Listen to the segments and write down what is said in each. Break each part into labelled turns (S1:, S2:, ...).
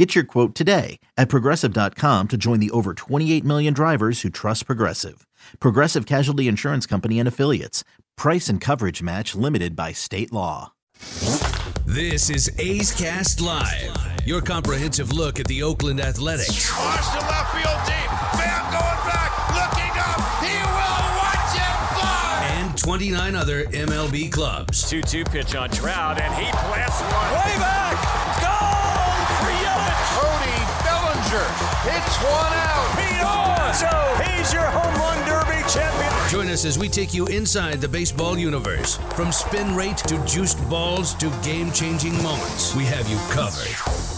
S1: Get your quote today at progressive.com to join the over 28 million drivers who trust Progressive. Progressive Casualty Insurance Company and Affiliates. Price and coverage match limited by state law.
S2: This is A's Cast Live, your comprehensive look at the Oakland Athletics.
S3: Watch the left field deep. Bam going back, looking up. He will watch it fly.
S2: And 29 other MLB clubs.
S4: 2 2 pitch on Trout, and he blasts one.
S3: Way back. Bellinger hits one out.
S4: Pete Alonso, he's your home run derby champion.
S2: Join us as we take you inside the baseball universe. From spin rate to juiced balls to game changing moments, we have you covered.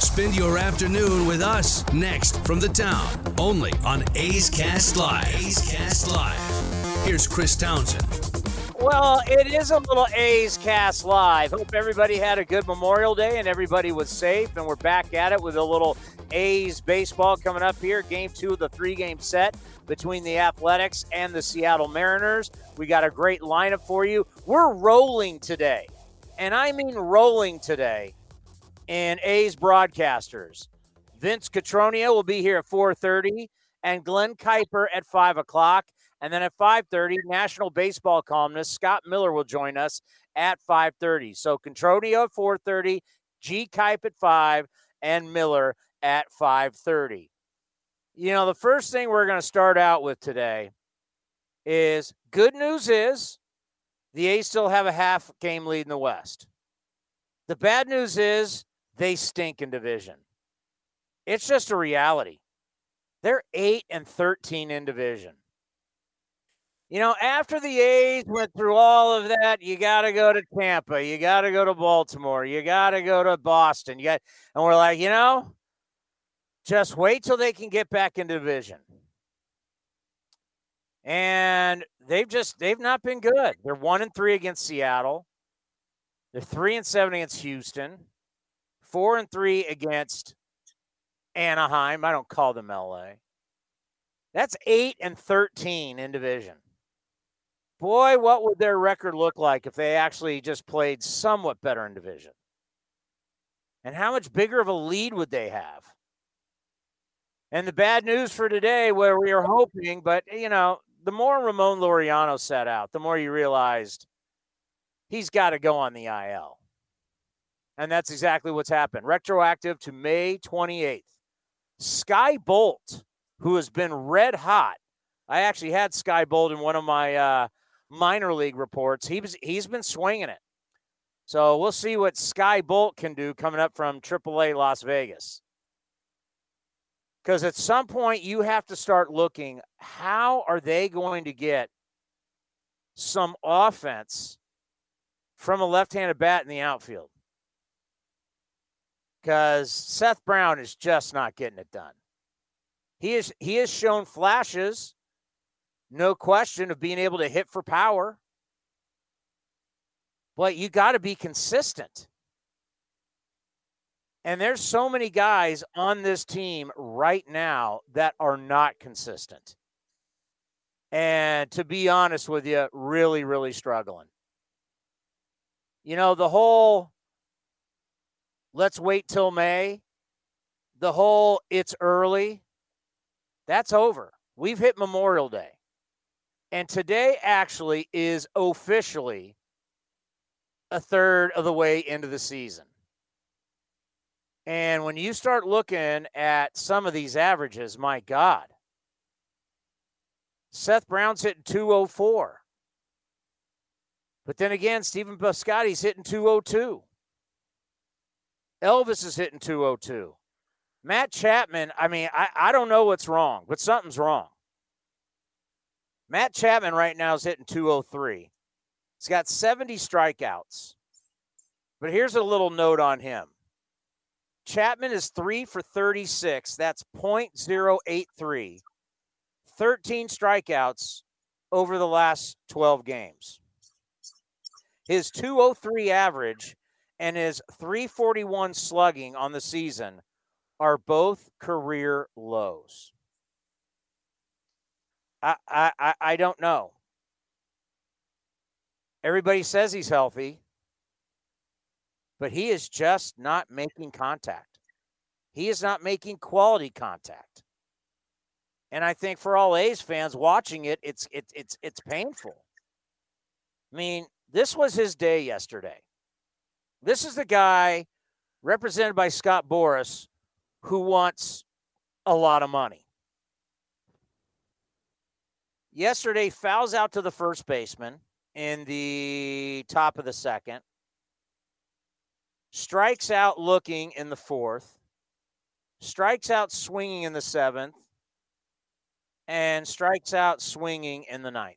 S2: Spend your afternoon with us next from the town, only on A's Cast Live. A's Cast Live. Here's Chris Townsend.
S5: Well, it is a little A's Cast Live. Hope everybody had a good Memorial Day and everybody was safe. And we're back at it with a little A's baseball coming up here. Game two of the three game set between the Athletics and the Seattle Mariners. We got a great lineup for you. We're rolling today. And I mean rolling today in A's broadcasters. Vince Cotroneo will be here at 4:30 and Glenn Kuiper at 5 o'clock. And then at 5:30, National Baseball columnist Scott Miller will join us at 5:30. So Cotroneo at 4:30, G Kipe at 5, and Miller at 5:30. You know, the first thing we're going to start out with today is good news is the A's still have a half game lead in the West. The bad news is they stink in division. It's just a reality. They're 8 and 13 in division. You know, after the A's went through all of that, you got to go to Tampa, you got to go to Baltimore, you got to go to Boston. You got, and we're like, you know, just wait till they can get back into division. And they've just they've not been good. They're one and three against Seattle. They're three and seven against Houston. Four and three against Anaheim. I don't call them LA. That's eight and thirteen in division. Boy, what would their record look like if they actually just played somewhat better in division? And how much bigger of a lead would they have? And the bad news for today, where we are hoping, but you know, the more Ramon Laureano set out, the more you realized he's got to go on the IL. And that's exactly what's happened. Retroactive to May 28th. Skye Bolt, who has been red hot. I actually had Skye Bolt in one of my uh, minor league reports. He was he's been swinging it. So we'll see what Skye Bolt can do coming up from AAA Las Vegas. Because at some point you have to start looking how are they going to get some offense from a left-handed bat in the outfield? Because Seth Brown is just not getting it done. He is he has shown flashes no question of being able to hit for power. But you got to be consistent. And there's so many guys on this team right now that are not consistent. And to be honest with you, really, really struggling. You know, the whole let's wait till May, the whole it's early, that's over. We've hit Memorial Day. And today actually is officially a third of the way into the season. And when you start looking at some of these averages, my God, Seth Brown's hitting 204. But then again, Stephen Piscotty's hitting 202. Elvis is hitting 202. Matt Chapman, I mean, I, I don't know what's wrong, but something's wrong. Matt Chapman right now is hitting 203. He's got 70 strikeouts. But here's a little note on him. Chapman is 3 for 36. That's 0.083. 13 strikeouts over the last 12 games. His 203 average and his 341 slugging on the season are both career lows. I, I, I don't know. Everybody says he's healthy, but he is just not making contact. He is not making quality contact. And I think for all A's fans watching it, it's it's it's it's painful. I mean, this was his day yesterday. This is the guy represented by Scott Boras who wants a lot of money. Yesterday, fouls out to the first baseman in the top of the second, strikes out looking in the fourth, strikes out swinging in the seventh, and strikes out swinging in the ninth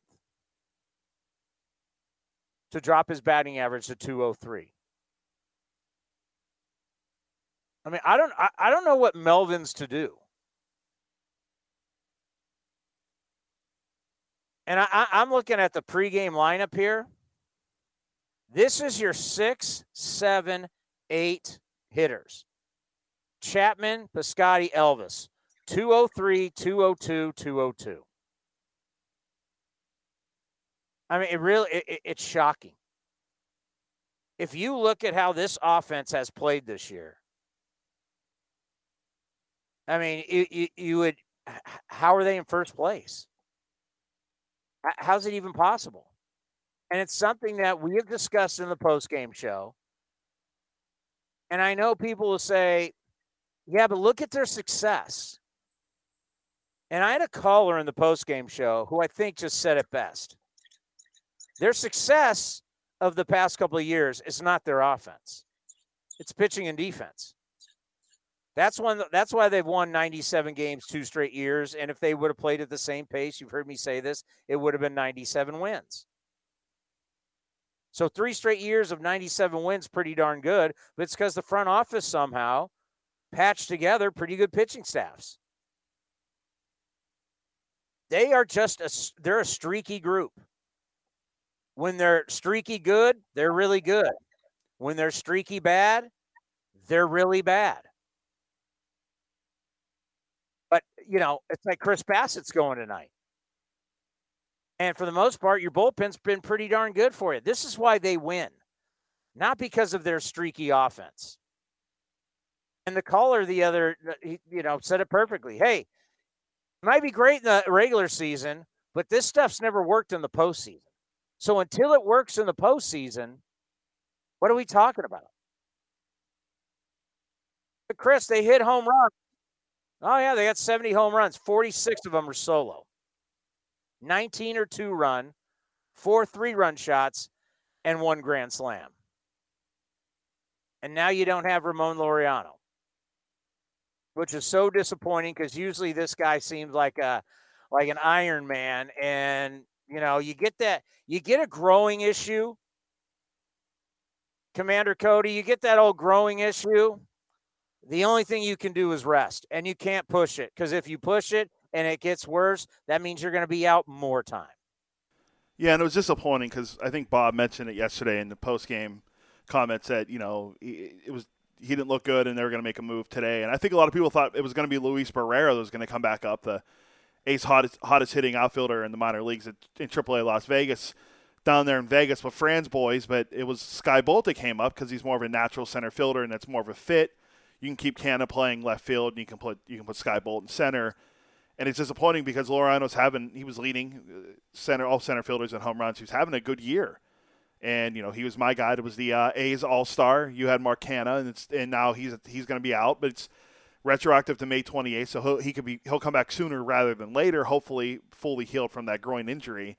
S5: to drop his batting average to 203. I mean, I don't I, I don't know what Melvin's to do. And I, am looking at the pregame lineup here. This is your six, seven, eight hitters. Chapman, Piscotty, Elvis. 203, 202, 202. I mean, it really it, it's shocking. If you look at how this offense has played this year, I mean, you, you, you would. How are they in first place? How's it even possible? And it's something that we have discussed in the post game show. And I know people will say, yeah, but look at their success. And I had a caller in the post game show who I think just said it best. Their success of the past couple of years is not their offense, it's pitching and defense. That's one. That's why they've won 97 games two straight years. And if they would have played at the same pace, you've heard me say this, it would have been 97 wins. So three straight years of 97 wins, pretty darn good. But it's because the front office somehow patched together pretty good pitching staffs. They are just a they're a streaky group. When they're streaky good, they're really good. When they're streaky bad, they're really bad. But, you know, it's like Chris Bassitt's going tonight. And for the most part, your bullpen's been pretty darn good for you. This is why they win, not because of their streaky offense. And the caller the other, uh, you know, said it perfectly. Hey, it might be great in the regular season, but this stuff's never worked in the postseason. So until it works in the postseason, what are we talking about? But Chris, they hit home runs Oh, yeah, they got 70 home runs. 46 of them are solo. 19 or two run, four three run shots, and one grand slam. And now you don't have Ramon Laureano, which is so disappointing because usually this guy seems like a like an Iron Man, and you know you get that you get a groin issue. Commander Cody, you get that old groin issue the only thing you can do is rest, and you can't push it because if you push it and it gets worse, that means you're going to be out more time.
S6: Yeah, and it was disappointing because I think Bob mentioned it yesterday in the post game comments that you know it was he didn't look good and they were going to make a move today, and I think a lot of people thought it was going to be Luis Barrera that was going to come back up, the A's hottest hottest hitting outfielder in the minor leagues in AAA Las Vegas down there in Vegas with Fran's boys, but it was Skye Bolt that came up because he's more of a natural center fielder and that's more of a fit you can keep Canha playing left field, and you can put you can put Skye Bolt in center. And it's disappointing because Laureano's having he was leading uh, center all center fielders in home runs. He's having a good year, and you know he was my guy. It was the uh, A's All Star. You had Mark Canha, and it's and now he's he's going to be out, but it's retroactive to May 28th, so he could be he'll come back sooner rather than later. Hopefully, fully healed from that groin injury,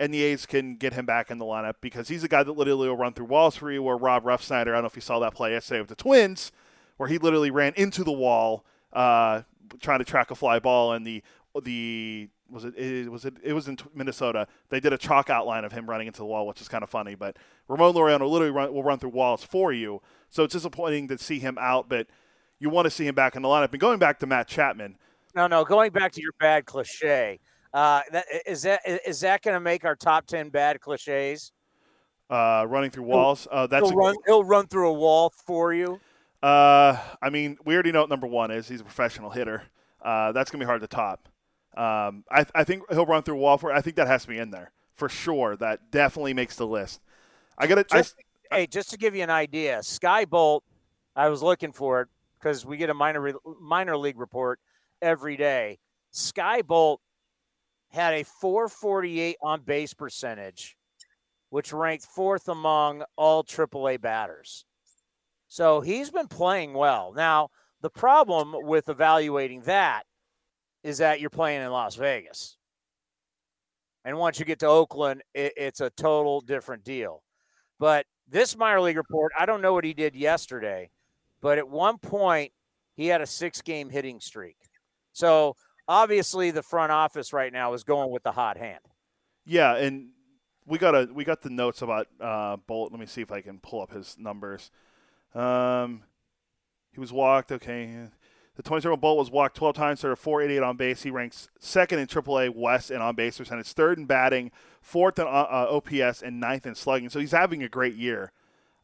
S6: and the A's can get him back in the lineup because he's a guy that literally will run through walls for you. Where Rob Refsnyder, I don't know if you saw that play yesterday with the Twins where he literally ran into the wall uh, trying to track a fly ball, and the the was it, it was it, it was in Minnesota. They did a chalk outline of him running into the wall, which is kind of funny. But Ramon Laureano literally run, will run through walls for you, so it's disappointing to see him out. But you want to see him back in the lineup. And going back to Matt Chapman.
S5: No, no, going back to your bad cliche. Uh, that, is that is that going to make our top ten bad cliches?
S6: Uh, running through walls. Uh, that's
S5: he'll
S6: a,
S5: run. He'll run through a wall for you.
S6: Uh, I mean, we already know what number one is. He's a professional hitter. Uh, that's gonna be hard to top. Um, I, I think he'll run through for. I think that has to be in there for sure. That definitely makes the list. I gotta.
S5: Just, hey, just to give you an idea, Skye Bolt. I was looking for it because we get a minor re- minor league report every day. Skye Bolt had a 448 on base percentage, which ranked fourth among all AAA batters. So he's been playing well. Now, the problem with evaluating that is that you're playing in Las Vegas. And once you get to Oakland, it, it's a total different deal. But this minor league report, I don't know what he did yesterday, but at one point he had a six game hitting streak. So obviously the front office right now is going with the hot hand.
S6: yeah, and we got a we got the notes about uh, Bolt. Let me see if I can pull up his numbers. Um, he was walked. Okay, the 27 Bolt was walked 12 times, started 488 on base. He ranks second in AAA West in on base percentage, third in batting, fourth in uh, uh, OPS, and ninth in slugging. So he's having a great year.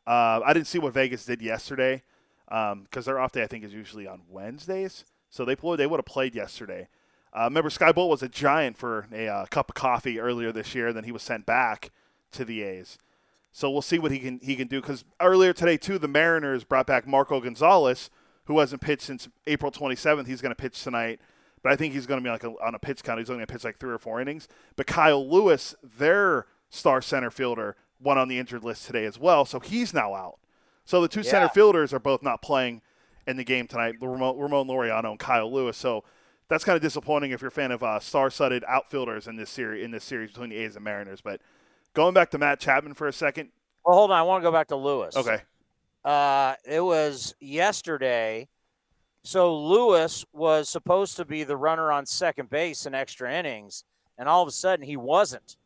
S6: Uh, I didn't see what Vegas did yesterday because their off day I think is usually on Wednesdays. So they they would have played yesterday. Uh, remember, Skye Bolt was a giant for a uh, cup of coffee earlier this year. Then he was sent back to the A's. So we'll see what he can he can do. Because earlier today too, the Mariners brought back Marco Gonzalez, who hasn't pitched since April 27th. He's going to pitch tonight, but I think he's going to be like a, on a pitch count. He's only going to pitch like three or four innings. But Kyle Lewis, their star center fielder, went on the injured list today as well, so he's now out. So the two center fielders are both not playing in the game tonight. Ramon, Ramon Laureano and Kyle Lewis. So that's kind of disappointing if you're a fan of uh, star-studded outfielders in this series in this series between the A's and Mariners. But going back to Matt Chapman for a second.
S5: Well, hold on. I want to go back to Lewis.
S6: Okay.
S5: Uh, it was yesterday. So Lewis was supposed to be the runner on second base in extra innings, and all of a sudden he wasn't.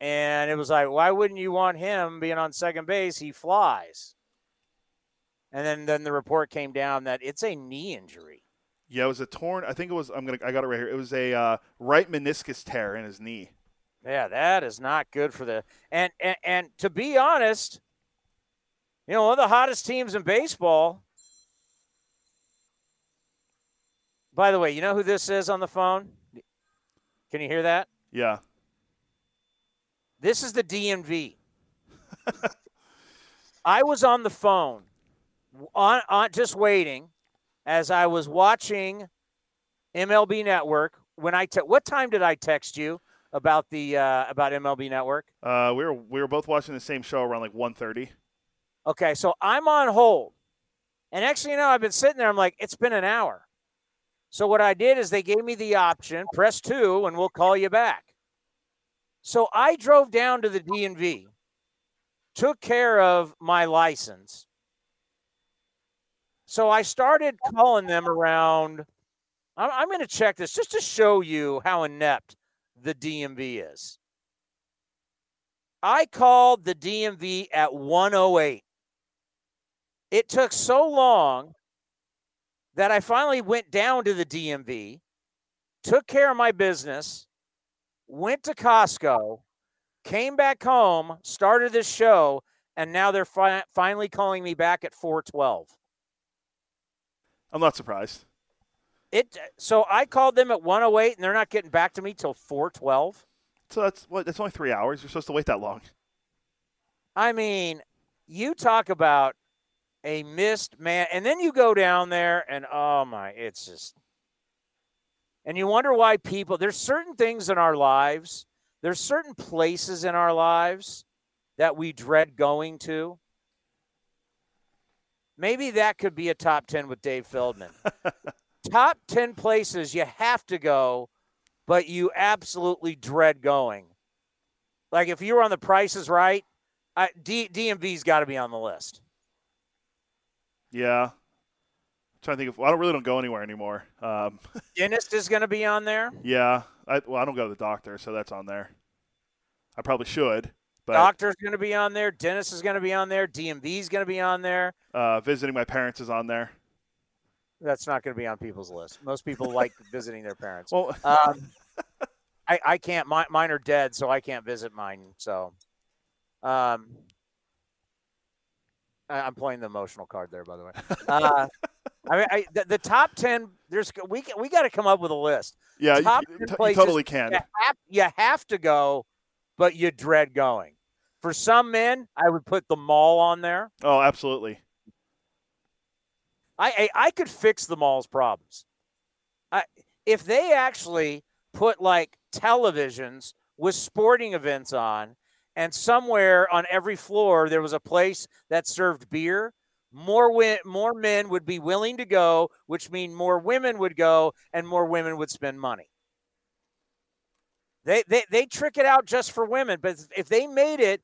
S5: And it was like, why wouldn't you want him being on second base? He flies. And then, then the report came down that it's a knee injury.
S6: Yeah, it was a torn. I think it was. I'm gonna. I got it right here. It was a uh, right meniscus tear in his knee.
S5: Yeah, that is not good for the and and, and to be honest, you know, one of the hottest teams in baseball. By the way, you know who this is on the phone? Can you hear that?
S6: Yeah.
S5: This is the DMV. I was on the phone, on, on just waiting, as I was watching MLB Network. When I te- what time did I text you about the uh, about MLB Network?
S6: Uh, we were we were both watching the same show around like 1:30.
S5: Okay, so I'm on hold. And actually, you know, I've been sitting there. I'm like, it's been an hour. So what I did is they gave me the option, press two, and we'll call you back. So I drove down to the DMV, took care of my license. So I started calling them around. I'm, I'm going to check this just to show you how inept the DMV is. I called the DMV at 108. It took so long that I finally went down to the DMV, took care of my business, went to Costco, came back home, started this show, and now they're fi- finally calling me back at 412.
S6: I'm not surprised.
S5: It so I called them at 108 and they're not getting back to me till 412.
S6: So that's what. That's only three hours. You're supposed to wait that long.
S5: I mean, you talk about a missed man, and then you go down there, and oh my, it's just, and you wonder why people. There's certain things in our lives. There's certain places in our lives that we dread going to. Maybe that could be a top ten with Dave Feldman. top ten places you have to go, but you absolutely dread going. Like if you were on the prices Right, I, D, DMV's got to be on the list.
S6: Yeah. I'm trying to think if well, I don't really don't go anywhere anymore. Um,
S5: Dentist is going to be on there.
S6: yeah. I, well, I don't go to the doctor, so that's on there. I probably should, but
S5: Doctor's going to be on there. Dentist is going to be on there. DMV's going to be on there.
S6: uh, visiting my parents is on there.
S5: That's not going to be on people's list. Most people like visiting their parents.
S6: Well,
S5: Um, I, I can't. My, mine are dead, so I can't visit mine. So Um, I, I'm playing the emotional card there, by the way. Uh, I mean, I, the, the top ten. There's we we got to come up with a list.
S6: Yeah, you,
S5: Top
S6: you
S5: 10
S6: t- you
S5: places
S6: totally can.
S5: You have, you have to go, but you dread going. For some men, I would put the mall on there.
S6: Oh, absolutely.
S5: I I, I could fix the mall's problems. I if they actually put like televisions with sporting events on, and somewhere on every floor there was a place that served beer. More wi- more men would be willing to go, which means more women would go, and more women would spend money. They, they they trick it out just for women, but if they made it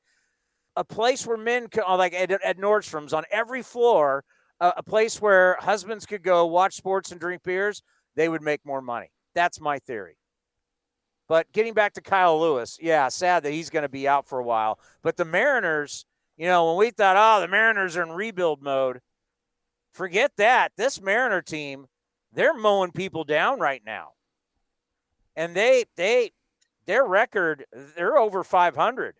S5: a place where men could, like at, at Nordstrom's on every floor, a, a place where husbands could go watch sports and drink beers, they would make more money. That's my theory. But getting back to Kyle Lewis, yeah, sad that he's going to be out for a while. But the Mariners, you know, when we thought, oh, the Mariners are in rebuild mode, forget that. This Mariner team, they're mowing people down right now. And they, they, their record, they're over 500.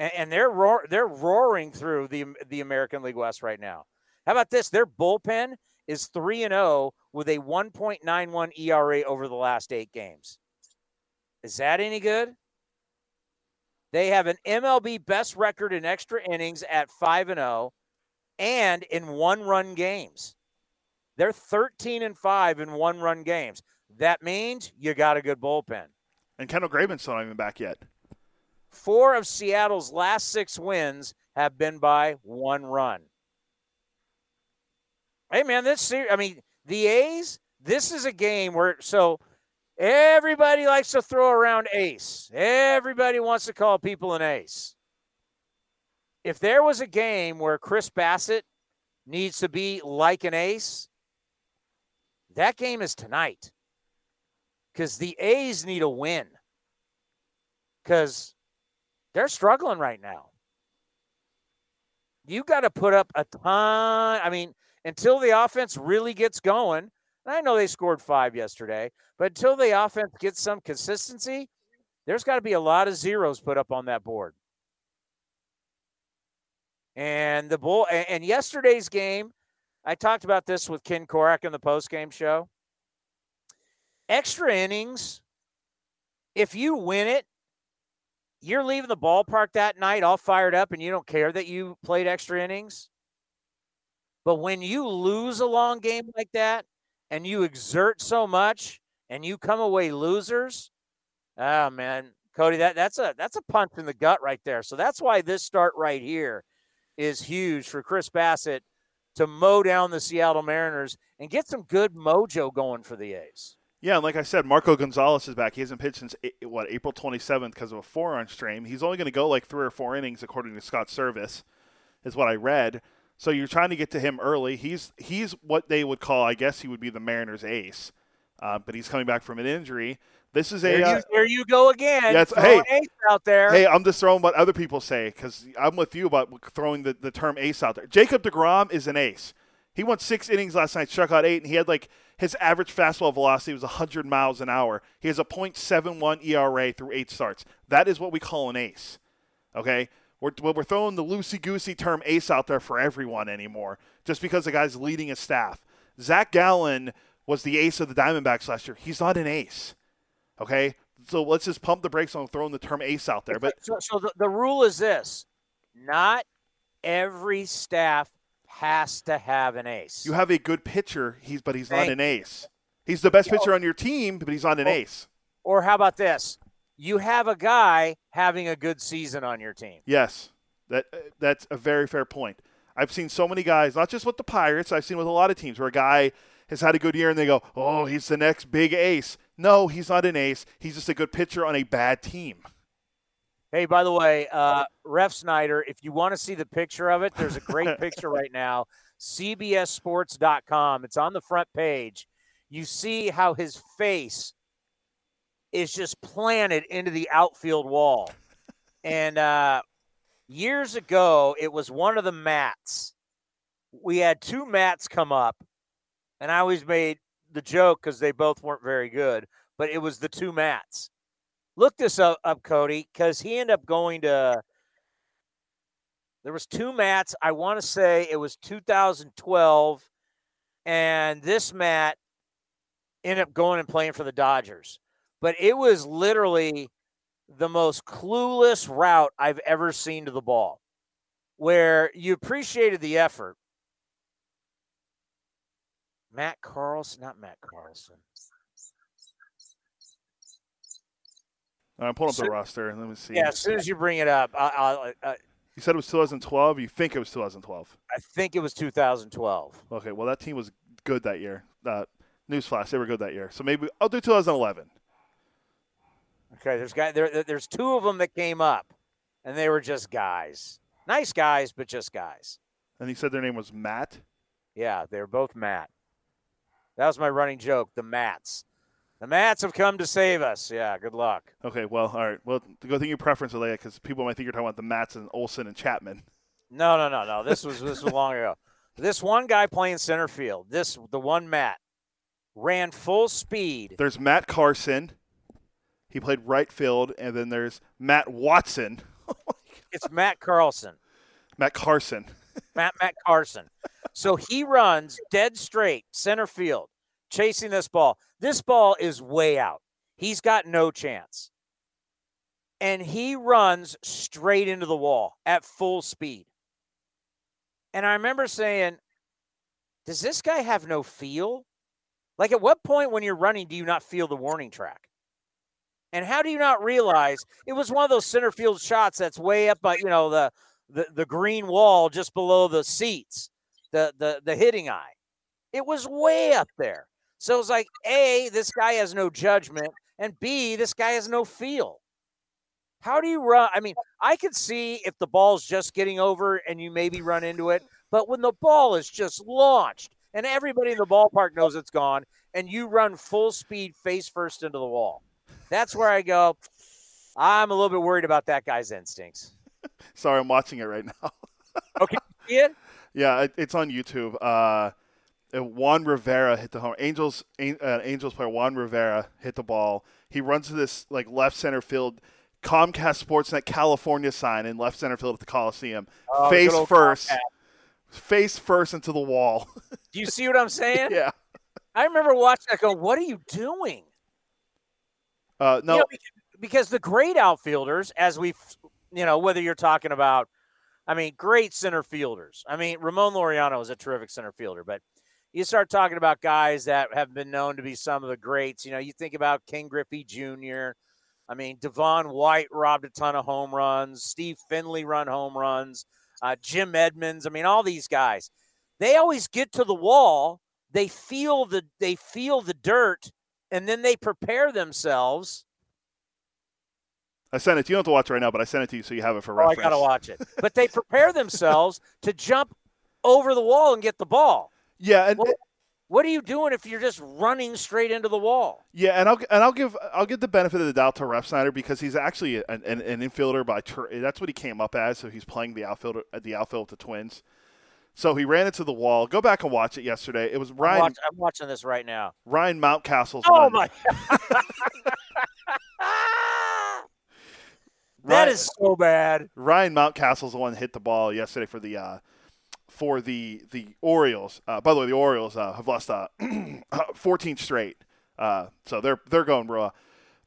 S5: And, and they're roar, they're roaring through the the American League West right now. How about this? Their bullpen is 3 and 0 with a 1.91 ERA over the last 8 games. Is that any good? They have an MLB best record in extra innings at 5 and 0 and in one-run games. They're 13 and 5 in one-run games. That means you got a good bullpen.
S6: And Kendall Graveman's not even back yet.
S5: Four of Seattle's last 6 wins have been by one run. Hey man, this I mean, the A's, this is a game where so Everybody likes to throw around ace. Everybody wants to call people an ace. If there was a game where Chris Bassitt needs to be like an ace, that game is tonight. Because the A's need a win. Because they're struggling right now. You got to put up a ton. I mean, until the offense really gets going, and I know they scored five yesterday, but until the offense gets some consistency, there's got to be a lot of zeros put up on that board. And the bull and yesterday's game, I talked about this with Ken Korak in the post-game show. Extra innings, if you win it, you're leaving the ballpark that night all fired up and you don't care that you played extra innings. But when you lose a long game like that, and you exert so much and you come away losers, oh man, Cody, that that's a that's a punch in the gut right there. So that's why this start right here is huge for Chris Bassitt to mow down the Seattle Mariners and get some good mojo going for the A's.
S6: Yeah, and like I said, Marco Gonzalez is back. He hasn't pitched since eh, what April 27th because of a forearm strain. He's only going to go like three or four innings, according to Scott Servais, is what I read. So you're trying to get to him early. He's he's what they would call, I guess, he would be the Mariners' ace, uh, but he's coming back from an injury. This is a
S5: there you,
S6: uh,
S5: there you go again.
S6: Yeah, hey,
S5: ace out there.
S6: Hey, I'm just throwing what other people say because I'm with you about throwing the, the term ace out there. Jacob Degrom is an ace. He won six innings last night, struck out eight, and he had like his average fastball velocity was 100 miles an hour. He has a .71 ERA through eight starts. That is what we call an ace. Okay, we're, we're throwing the loosey goosey term ace out there for everyone anymore just because the guy's leading a staff. Zach Gallen was the ace of the Diamondbacks last year. He's not an ace. Okay? So let's just pump the brakes on throwing the term ace out there. But
S5: so, so the, the rule is this not every staff has to have an ace.
S6: You have a good pitcher, he's but he's
S5: Thank
S6: not an ace. He's the best pitcher on your team, but he's not an
S5: or,
S6: ace.
S5: Or how about this? You have a guy having a good season on your team.
S6: Yes, that that's a very fair point. I've seen so many guys, not just with the Pirates, I've seen with a lot of teams where a guy has had a good year and they go, "Oh, he's the next big ace." No, he's not an ace. He's just a good pitcher on a bad team.
S5: Hey, by the way, uh, Refsnyder, if you want to see the picture of it, there's a great picture right now. CBSSports.com. It's on the front page. You see how his face is just planted into the outfield wall. And uh, years ago, it was one of the mats. We had two mats come up, and I always made the joke because they both weren't very good, but it was the two mats. Look this up, up Cody, because he ended up going to There was two mats. I want to say it was 2012, and this mat ended up going and playing for the Dodgers. But it was literally the most clueless route I've ever seen to the ball, where you appreciated the effort. Matt Carlson, not Matt Carlson.
S6: I'm pulling up
S5: So-
S6: the roster and let me see.
S5: Yeah, as soon as you bring it up, I, I, I,
S6: You said it was 2012. You think it was 2012?
S5: I think it was 2012.
S6: Okay. Well, that team was good that year. Uh, newsflash, they were good that year. So maybe I'll do 2011.
S5: Okay, there's guy there. there- There's two of them that came up, and they were just guys, nice guys, but just guys.
S6: And he said their name was Matt.
S5: Yeah, they were both Matt. That was my running joke. The Mats, the Mats have come to save us. Yeah, good luck.
S6: Okay. Well, all right. Well, go think your preference, Alea, because people might think you're talking about the Mats and Olson and Chapman.
S5: No, no, no, no. This was this was long ago. This one guy playing center field. This the one Matt ran full speed.
S6: There's Matt Carson. He played right field, and then there's Matt Watson.
S5: It's Matt Carlson.
S6: Matt Carson.
S5: Matt Matt Carson. So he runs dead straight center field, chasing this ball. This ball is way out. He's got no chance. And he runs straight into the wall at full speed. And I remember saying, Does this guy have no feel? Like, at what point when you're running do you not feel the warning track? And how do you not realize it was one of those center field shots that's way up by, you know, the the, the green wall just below the seats, the, the the hitting eye. It was way up there. So it's like, A, this guy has no judgment, and B, this guy has no feel. How do you run? I mean, I could see if the ball's just getting over and you maybe run into it, but when the ball is just launched and everybody in the ballpark knows it's gone, and you run full speed face first into the wall, that's where I go. I'm a little bit worried about that guy's instincts.
S6: Sorry, I'm watching it right now.
S5: Okay, Ian?
S6: yeah, it, it's on YouTube. Uh, Juan Rivera hit the home. Angels An- uh, Angels player Juan Rivera hit the ball. He runs to this like left center field. Comcast Sportsnet California sign in left center field at the Coliseum.
S5: Oh,
S6: face first,
S5: Comcast.
S6: face first into the wall.
S5: Do you see what I'm saying?
S6: yeah.
S5: I remember watching that go, what are you doing?
S6: Uh, no,
S5: You know, because the great outfielders, as we've, you know, whether you're talking about, I mean, great center fielders. I mean, Ramon Laureano is a terrific center fielder, but you start talking about guys that have been known to be some of the greats. You know, you think about Ken Griffey Jr. I mean, Devon White robbed a ton of home runs. Steve Finley run home runs. Uh, Jim Edmonds. I mean, all these guys. They always get to the wall. They feel the they feel the dirt, and then they prepare themselves.
S6: I sent it to you. You don't have to watch it right now, but I sent it to you so you have it for reference.
S5: Oh, I gotta watch it. But they prepare themselves to jump over the wall and get the ball.
S6: Yeah, and
S5: Well, What are you doing if you're just running straight into the wall?
S6: Yeah, and I'll and I'll give I'll give the benefit of the doubt to Refsnyder because he's actually an, an, an infielder by tur- that's what he came up as. So he's playing the outfield at the outfield with the Twins. So he ran into the wall. Go back and watch it yesterday. It was
S5: I'm,
S6: Ryan
S5: watch- I'm watching this right now.
S6: Ryan Mountcastle's
S5: Oh my! that
S6: Ryan-
S5: is so bad.
S6: Ryan Mountcastle's the one that hit the ball yesterday for the uh, for the the Orioles. Uh, by the way, the Orioles uh, have lost uh, 14 straight. Uh, so they're they're going raw.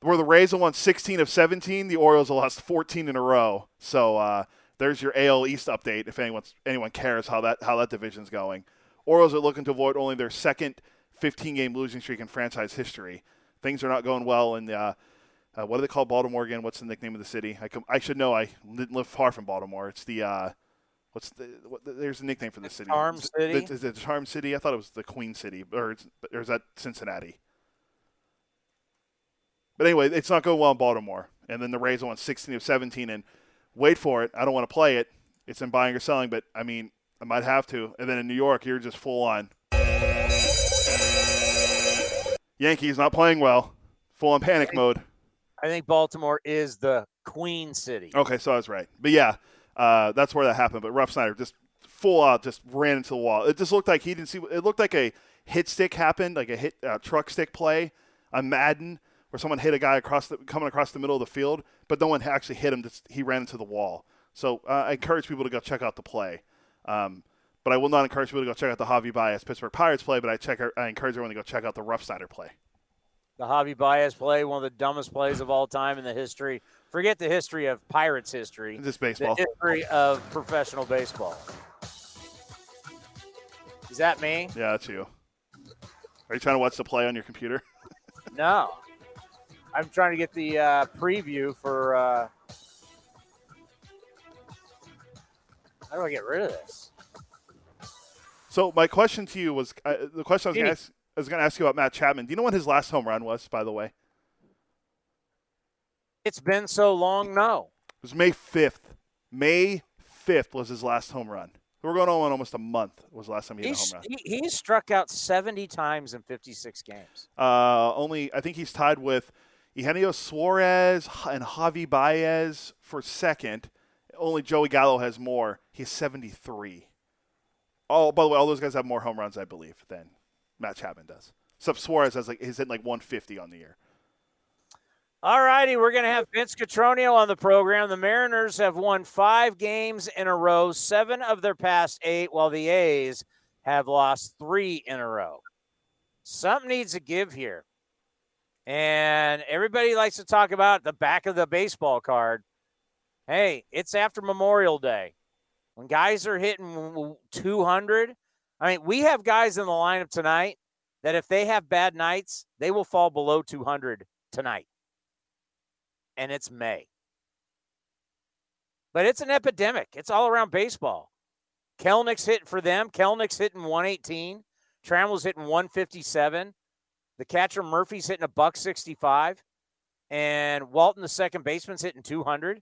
S6: Where the Rays have won 16 of 17, the Orioles have lost 14 in a row. So uh, there's your AL East update. If anyone's anyone cares how that how that division's going, Orioles are looking to avoid only their second 15 game losing streak in franchise history. Things are not going well in the. Uh, uh, what do they call Baltimore again? What's the nickname of the city? I, com- I should know. I didn't live far from Baltimore. It's the uh, what's the what, there's a nickname for the city.
S5: Charm City?
S6: Is it Charm City? I thought it was the Queen City, or, or is that Cincinnati? But anyway, it's not going well in Baltimore. And then the Rays won 16 of 17. And wait for it. I don't want to play it. It's in buying or selling, but I mean, I might have to. And then in New York, you're just full on. Yankees not playing well. Full on panic mode.
S5: I think Baltimore is the Queen City.
S6: Okay, so I was right. But yeah, uh, that's where that happened. But Refsnyder just full out just ran into the wall. It just looked like he didn't see. It looked like a hit stick happened, like a hit uh, truck stick play on Madden, where someone hit a guy across the coming across the middle of the field, but no one actually hit him. He ran into the wall. So uh, I encourage people to go check out the play. Um, but I will not encourage people to go check out the Javi Baez Pittsburgh Pirates play. But I check I encourage everyone to go check out the Refsnyder play.
S5: The Javi Baez play, one of the dumbest plays of all time in the history. Forget the history of Pirates history.
S6: Just baseball.
S5: The history of professional baseball. Is that me?
S6: Yeah, that's you. Are you trying to watch the play on your computer?
S5: no. I'm trying to get the uh, preview for. Uh... How do I get rid of this?
S6: So my question to you was uh, the question I was going to ask. I was going to ask you about Matt Chapman. Do you know when his last home run was? By the way,
S5: it's been so long. No,
S6: it was May fifth. May fifth was his last home run. We're going on almost a month. Was the last time he hit a home run?
S5: He, he struck out seventy times in fifty-six games.
S6: Uh, only I think he's tied with Eugenio Suarez and Javi Baez for second. Only Joey Gallo has more. He's seventy-three. Oh, by the way, all those guys have more home runs, I believe, than Matt Chapman does. Except Suarez has like he's hitting like 150 on the year.
S5: All righty, we're going to have Vince Cotroneo on the program. The Mariners have won five games in a row, seven of their past eight, while the A's have lost three in a row. Something needs to give here. And everybody likes to talk about the back of the baseball card. Hey, it's after Memorial Day. When guys are hitting 200, I mean, we have guys in the lineup tonight that if they have bad nights, they will fall below 200 tonight. And it's May. But it's an epidemic. It's all around baseball. Kelenic's hitting for them. Kelenic's hitting 118. Trammell's hitting 157. The catcher Murphy's hitting a buck 65. And Walton, the second baseman's hitting 200.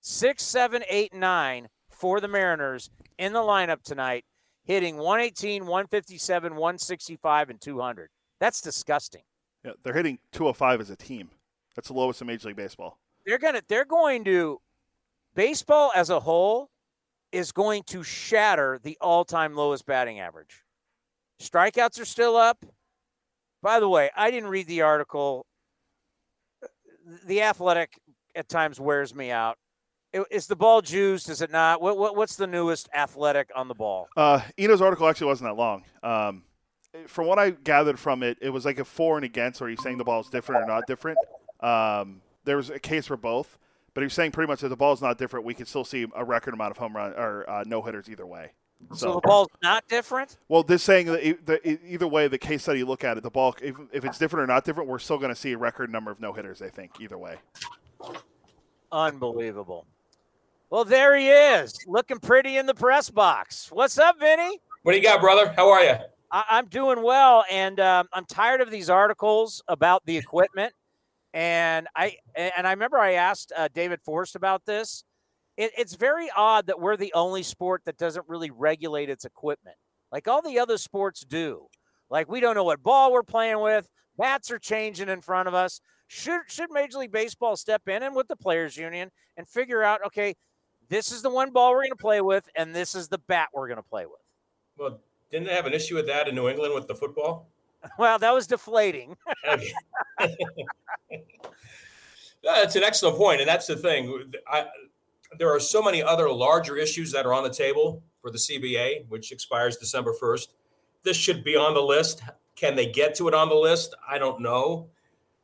S5: Six, seven, eight, nine for the Mariners in the lineup tonight, hitting 118, 157, 165, and 200. That's disgusting.
S6: Yeah, they're hitting 205 as a team. That's the lowest in Major League Baseball.
S5: They're gonna they're going to baseball as a whole is going to shatter the all-time lowest batting average. Strikeouts are still up. By the way, I didn't read the article. The Athletic at times wears me out. Is the ball juiced? Is it not? What, what what's the newest athletic on the ball?
S6: Uh, Eno's article actually wasn't that long. Um, from what I gathered from it, it was like a for and against. Are you saying the ball is different or not different? Um, there was a case for both, but he was saying pretty much that the ball is not different. We could still see a record amount of home run or uh, no hitters either way.
S5: So, so, the ball's not different.
S6: Well, this saying that either way, the case study you look at it, the ball, if, if it's different or not different, we're still going to see a record number of no hitters. I think either way.
S5: Unbelievable. Well, there he is, looking pretty in the press box. What's up, Vinny?
S7: What do you got, brother? How are you?
S5: I- am doing well, and um, I'm tired of these articles about the equipment. And I and I remember I asked uh, David Forst about this. It, it's very odd that we're the only sport that doesn't really regulate its equipment, like all the other sports do. Like we don't know what ball we're playing with. Bats are changing in front of us. Should should Major League Baseball step in and with the players union and figure out okay, this is the one ball we're going to play with, and this is the bat we're going to play with.
S7: Well, didn't they have an issue with that in New England with the football?
S5: Well, that was deflating.
S7: that's an excellent point, and that's the thing. I, there are so many other larger issues that are on the table for the CBA, which expires December first. This should be on the list. Can they get to it on the list? I don't know,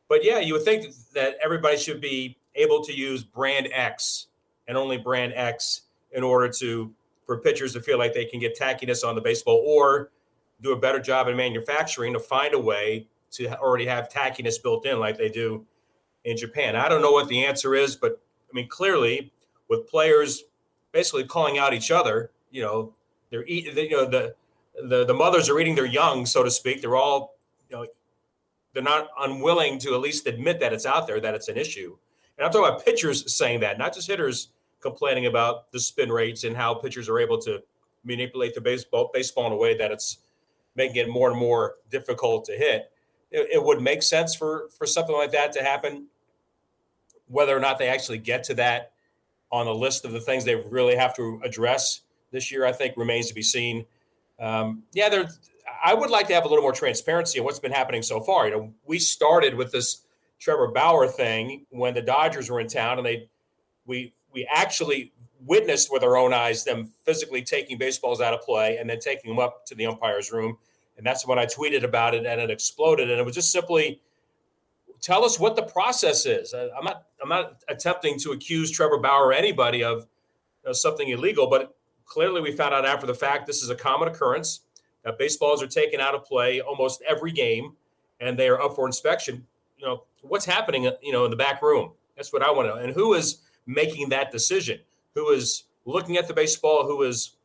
S7: but yeah, you would think that everybody should be able to use brand X and only brand X in order to for pitchers to feel like they can get tackiness on the baseball or do a better job in manufacturing to find a way to already have tackiness built in like they do in Japan. I don't know what the answer is, but I mean clearly with players basically calling out each other, you know, they're eating, you know, the the the mothers are eating their young, so to speak. They're all, you know, they're not unwilling to at least admit that it's out there, that it's an issue. And I'm talking about pitchers saying that, not just hitters complaining about the spin rates and how pitchers are able to manipulate the baseball baseball in a way that it's making it more and more difficult to hit. It, it, would make sense for for something like that to happen. Whether or not they actually get to that on the list of the things they really have to address this year, I think remains to be seen. Um, yeah, there. I would like to have a little more transparency on what's been happening so far. You know, we started with this Trevor Bauer thing when the Dodgers were in town, and they we we actually witnessed with our own eyes them physically taking baseballs out of play and then taking them up to the umpire's room. And that's when I tweeted about it and it exploded. And it was just simply tell us what the process is. I'm not I'm not attempting to accuse Trevor Bauer or anybody of you know, something illegal, but clearly we found out after the fact this is a common occurrence that baseballs are taken out of play almost every game and they are up for inspection. You know, what's happening, uh, you know, in the back room? That's what I want to know. And who is making that decision? Who is looking at the baseball? Who is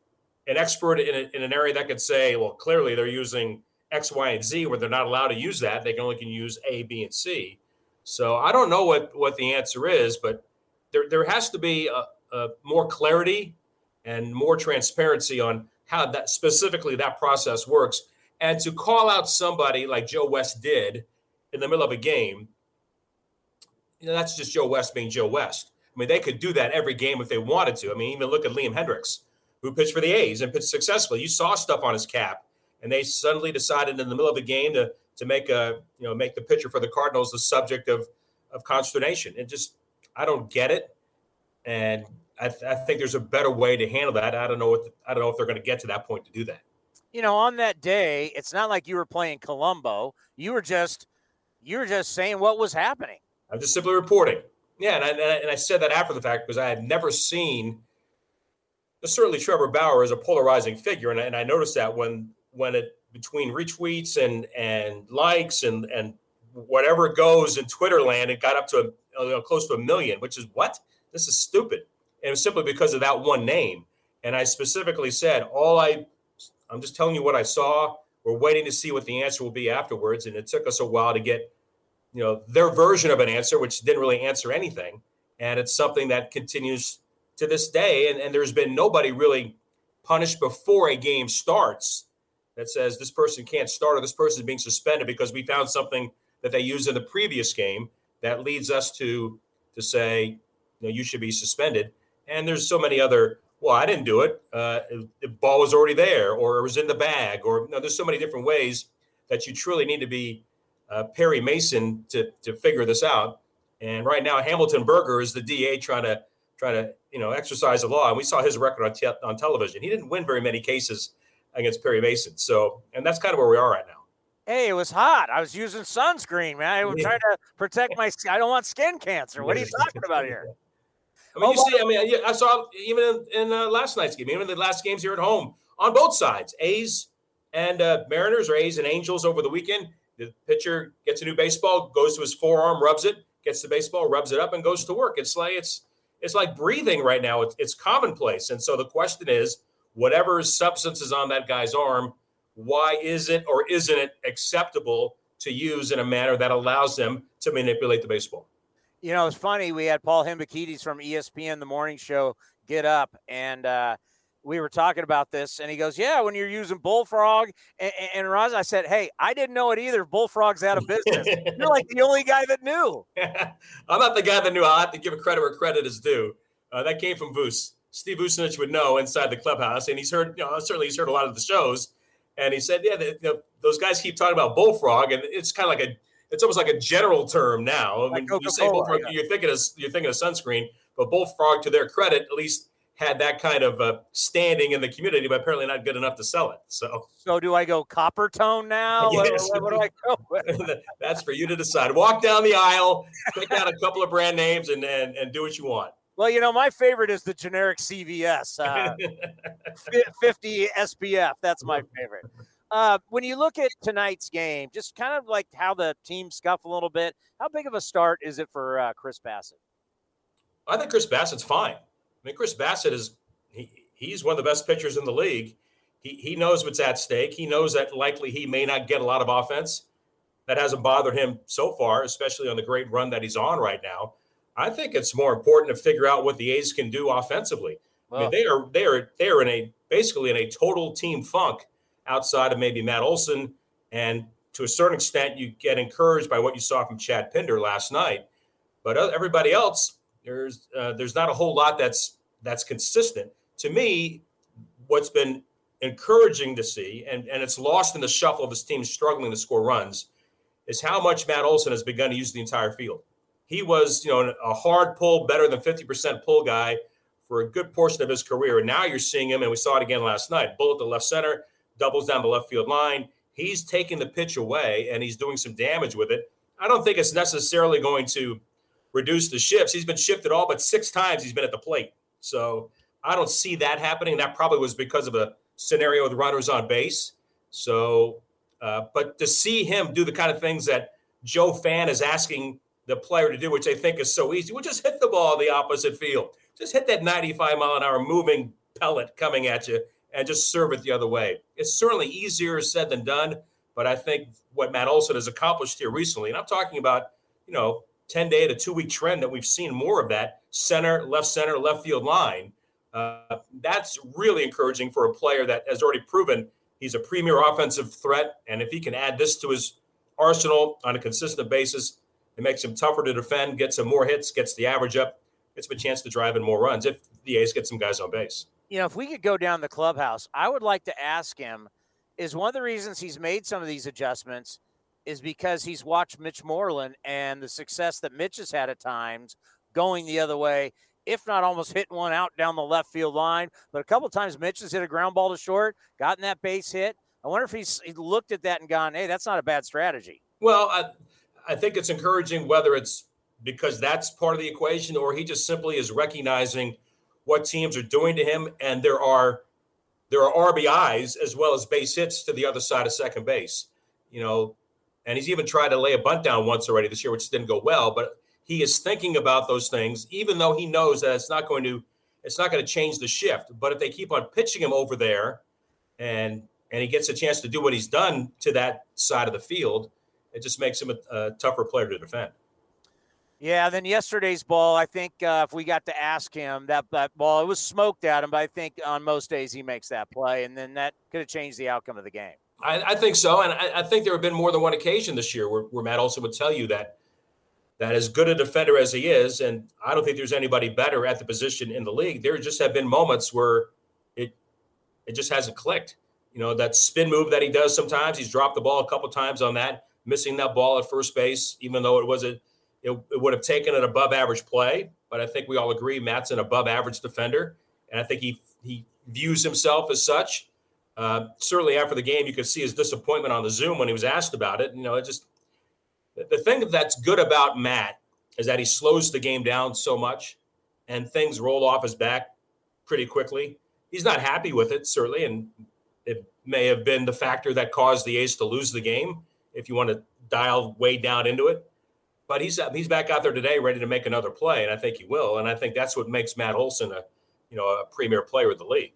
S7: an expert in, a, in an area that could say, well, clearly they're using X, Y, and Z, where they're not allowed to use that. They can only can use A, B, and C. So I don't know what what the answer is, but there there has to be a, a more clarity and more transparency on how that specifically that process works. And to call out somebody like Joe West did in the middle of a game, you know, that's just Joe West being Joe West. I mean, they could do that every game if they wanted to. I mean, even look at Liam Hendriks, who pitched for the A's and pitched successfully. You saw stuff on his cap and they suddenly decided in the middle of the game to to make a you know make the pitcher for the Cardinals the subject of of consternation. It just I don't get it, and I, th- I think there's a better way to handle that. I don't know what the, I don't know if they're going to get to that point to do that.
S5: You know, on that day, it's not like you were playing Columbo. You were just you were just saying what was happening.
S7: I'm just simply reporting. Yeah, and I, and I said that after the fact because I had never seen. Certainly, Trevor Bauer is a polarizing figure, and I, and I noticed that when when it between retweets and and likes and and whatever goes in Twitter land, it got up to a, you know, close to a million, which is what this is stupid. And it was simply because of that one name. And I specifically said, all I, I'm just telling you what I saw. We're waiting to see what the answer will be afterwards. And it took us a while to get, you know, their version of an answer, which didn't really answer anything. And it's something that continues to this day. And, and there's been nobody really punished before a game starts that says this person can't start or this person is being suspended because we found something that they used in the previous game that leads us to to say you know you should be suspended. And there's so many other well i didn't do it. Uh, the ball was already there or it was in the bag or there's so many different ways that you truly need to be uh, perry mason to to figure this out. And right now hamilton burger is the da trying to try to you know exercise the law. And we saw his record on, te- on television. He didn't win very many cases against Perry Mason. So, and that's kind of where we are right now.
S5: Hey, it was hot. I was using sunscreen, man. I was yeah. trying to protect my. I don't want skin cancer. What are you talking about here?
S7: I mean, oh, you see, I mean, I saw even in, in uh, last night's game, even in the last games here at home, on both sides, A's and uh, Mariners or A's and Angels over the weekend. The pitcher gets a new baseball, goes to his forearm, rubs it, gets the baseball, rubs it up, and goes to work. It's like it's it's like breathing right now. It's, it's commonplace. And so the question is, whatever substance is on that guy's arm, why is it or isn't it acceptable to use in a manner that allows them to manipulate the baseball?
S5: You know, it's funny. We had Paul Hembekides from ESPN, the morning show, get up, and uh, we were talking about this, and he goes, "Yeah, when you're using bullfrog." And, and Roz, I said, "Hey, I didn't know it either. Bullfrog's out of business. you're like the only guy that knew."
S7: I'm not the guy that knew. I have to give a credit where credit is due. Uh, that came from Voos. Steve Vucinich would know inside the clubhouse, and he's heard, you know, certainly he's heard a lot of the shows, and he said, yeah, the, those guys keep talking about bullfrog, and it's kind of like a, it's almost like a general term now. I mean, you say bullfrog, yeah. you're thinking of you're thinking of sunscreen, but bullfrog, to their credit, at least had that kind of uh, standing in the community, but apparently not good enough to sell it. So,
S5: so do I go Coppertone now? yes. what, what, do I go?
S7: That's for you to decide. Walk down the aisle, pick out a couple of brand names, and, and and do what you want.
S5: Well, you know, my favorite is the generic CVS, uh, 50 SPF. That's my favorite. Uh, when you look at tonight's game, just kind of like how the team scuff a little bit, how big of a start is it for uh, Chris Bassitt?
S7: I think Chris Bassitt's fine. I mean, Chris Bassitt is he, he's one of the best pitchers in the league. He, he knows what's at stake. He knows that likely he may not get a lot of offense. That hasn't bothered him so far, especially on the great run that he's on right now. I think it's more important to figure out what the A's can do offensively. I mean, they are they are they are in a basically in a total team funk outside of maybe Matt Olson, and to a certain extent, you get encouraged by what you saw from Chad Pinder last night. But everybody else, there's uh, there's not a whole lot that's that's consistent. To me, what's been encouraging to see, and, and it's lost in the shuffle of this team struggling to score runs, is how much Matt Olson has begun to use the entire field he was, you know, a hard pull, better than 50% pull guy for a good portion of his career. And now you're seeing him, and we saw it again last night. Bullet to left center, doubles down the left field line. He's taking the pitch away and he's doing some damage with it. I don't think it's necessarily going to reduce the shifts. He's been shifted all but six times he's been at the plate. So I don't see that happening. That probably was because of a scenario with runners on base. So, uh, but to see him do the kind of things that Joe Fan is asking the player to do, which they think is so easy, well, just hit the ball the opposite field. Just hit that 95 mile an hour moving pellet coming at you and just serve it the other way. It's certainly easier said than done, but I think what Matt Olson has accomplished here recently, and I'm talking about, you know, 10 day to two week trend that we've seen more of that center, left center, left field line. Uh, that's really encouraging for a player that has already proven he's a premier offensive threat. And if he can add this to his arsenal on a consistent basis, it makes him tougher to defend, gets him more hits, gets the average up, gets him a chance to drive in more runs if the A's get some guys on base
S5: you know, if we could go down the clubhouse, I would like to ask him is one of the reasons he's made some of these adjustments is because he's watched Mitch Moreland and the success that Mitch has had at times going the other way, if not almost hitting one out down the left field line. But a couple times Mitch has hit a ground ball to short, gotten that base hit. I wonder if he's he looked at that and gone, hey, that's not a bad strategy.
S7: Well, I, I think it's encouraging whether it's because that's part of the equation or he just simply is recognizing – what teams are doing to him, and there are there are RBIs as well as base hits to the other side of second base. You know, and he's even tried to lay a bunt down once already this year, which didn't go well. But he is thinking about those things, even though he knows that it's not going to it's not going to change the shift. But if they keep on pitching him over there, and and he gets a chance to do what he's done to that side of the field, it just makes him a, a tougher player to defend.
S5: Yeah, then yesterday's ball, I think uh, if we got to ask him that that ball, it was smoked at him, but I think on most days he makes that play, and then that could have changed the outcome of the game.
S7: I, I think so, and I, I, think there have been more than one occasion this year where, where Matt Olson would tell you that that as good a defender as he is, and I don't think there's anybody better at the position in the league. There just have been moments where it it just hasn't clicked. You know that spin move that he does sometimes. He's dropped the ball a couple times on that, missing that ball at first base, even though it was a it, it would have taken an above average play, but I think we all agree Matt's an above average defender, and I think he he views himself as such. Uh, certainly, after the game, you could see his disappointment on the Zoom when he was asked about it. You know, it just the thing that's good about Matt is that he slows the game down so much, and things roll off his back pretty quickly. He's not happy with it, certainly, and it may have been the factor that caused the A's to lose the game. If you want to dial way down into it, but he's uh, he's back out there today, ready to make another play, and I think he will. And I think that's what makes Matt Olson a you know a premier player of the league.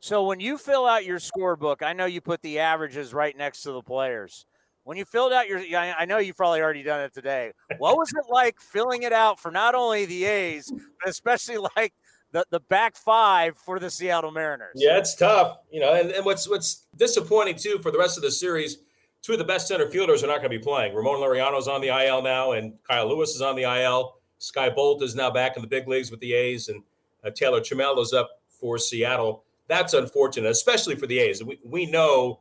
S5: So when you fill out your scorebook, I know you put the averages right next to the players. When you filled out your, I know you've probably already done it today. What was it like filling it out for not only the A's, but especially like the, the back five for the Seattle Mariners?
S7: Yeah, it's tough, you know. And, and what's what's disappointing too for the rest of the series two of the best center fielders are not going to be playing. Ramon Laureano is on the IL now, and Kyle Lewis is on the IL. Skye Bolt is now back in the big leagues with the A's, and uh, Taylor Trammell is up for Seattle. That's unfortunate, especially for the A's. We, we know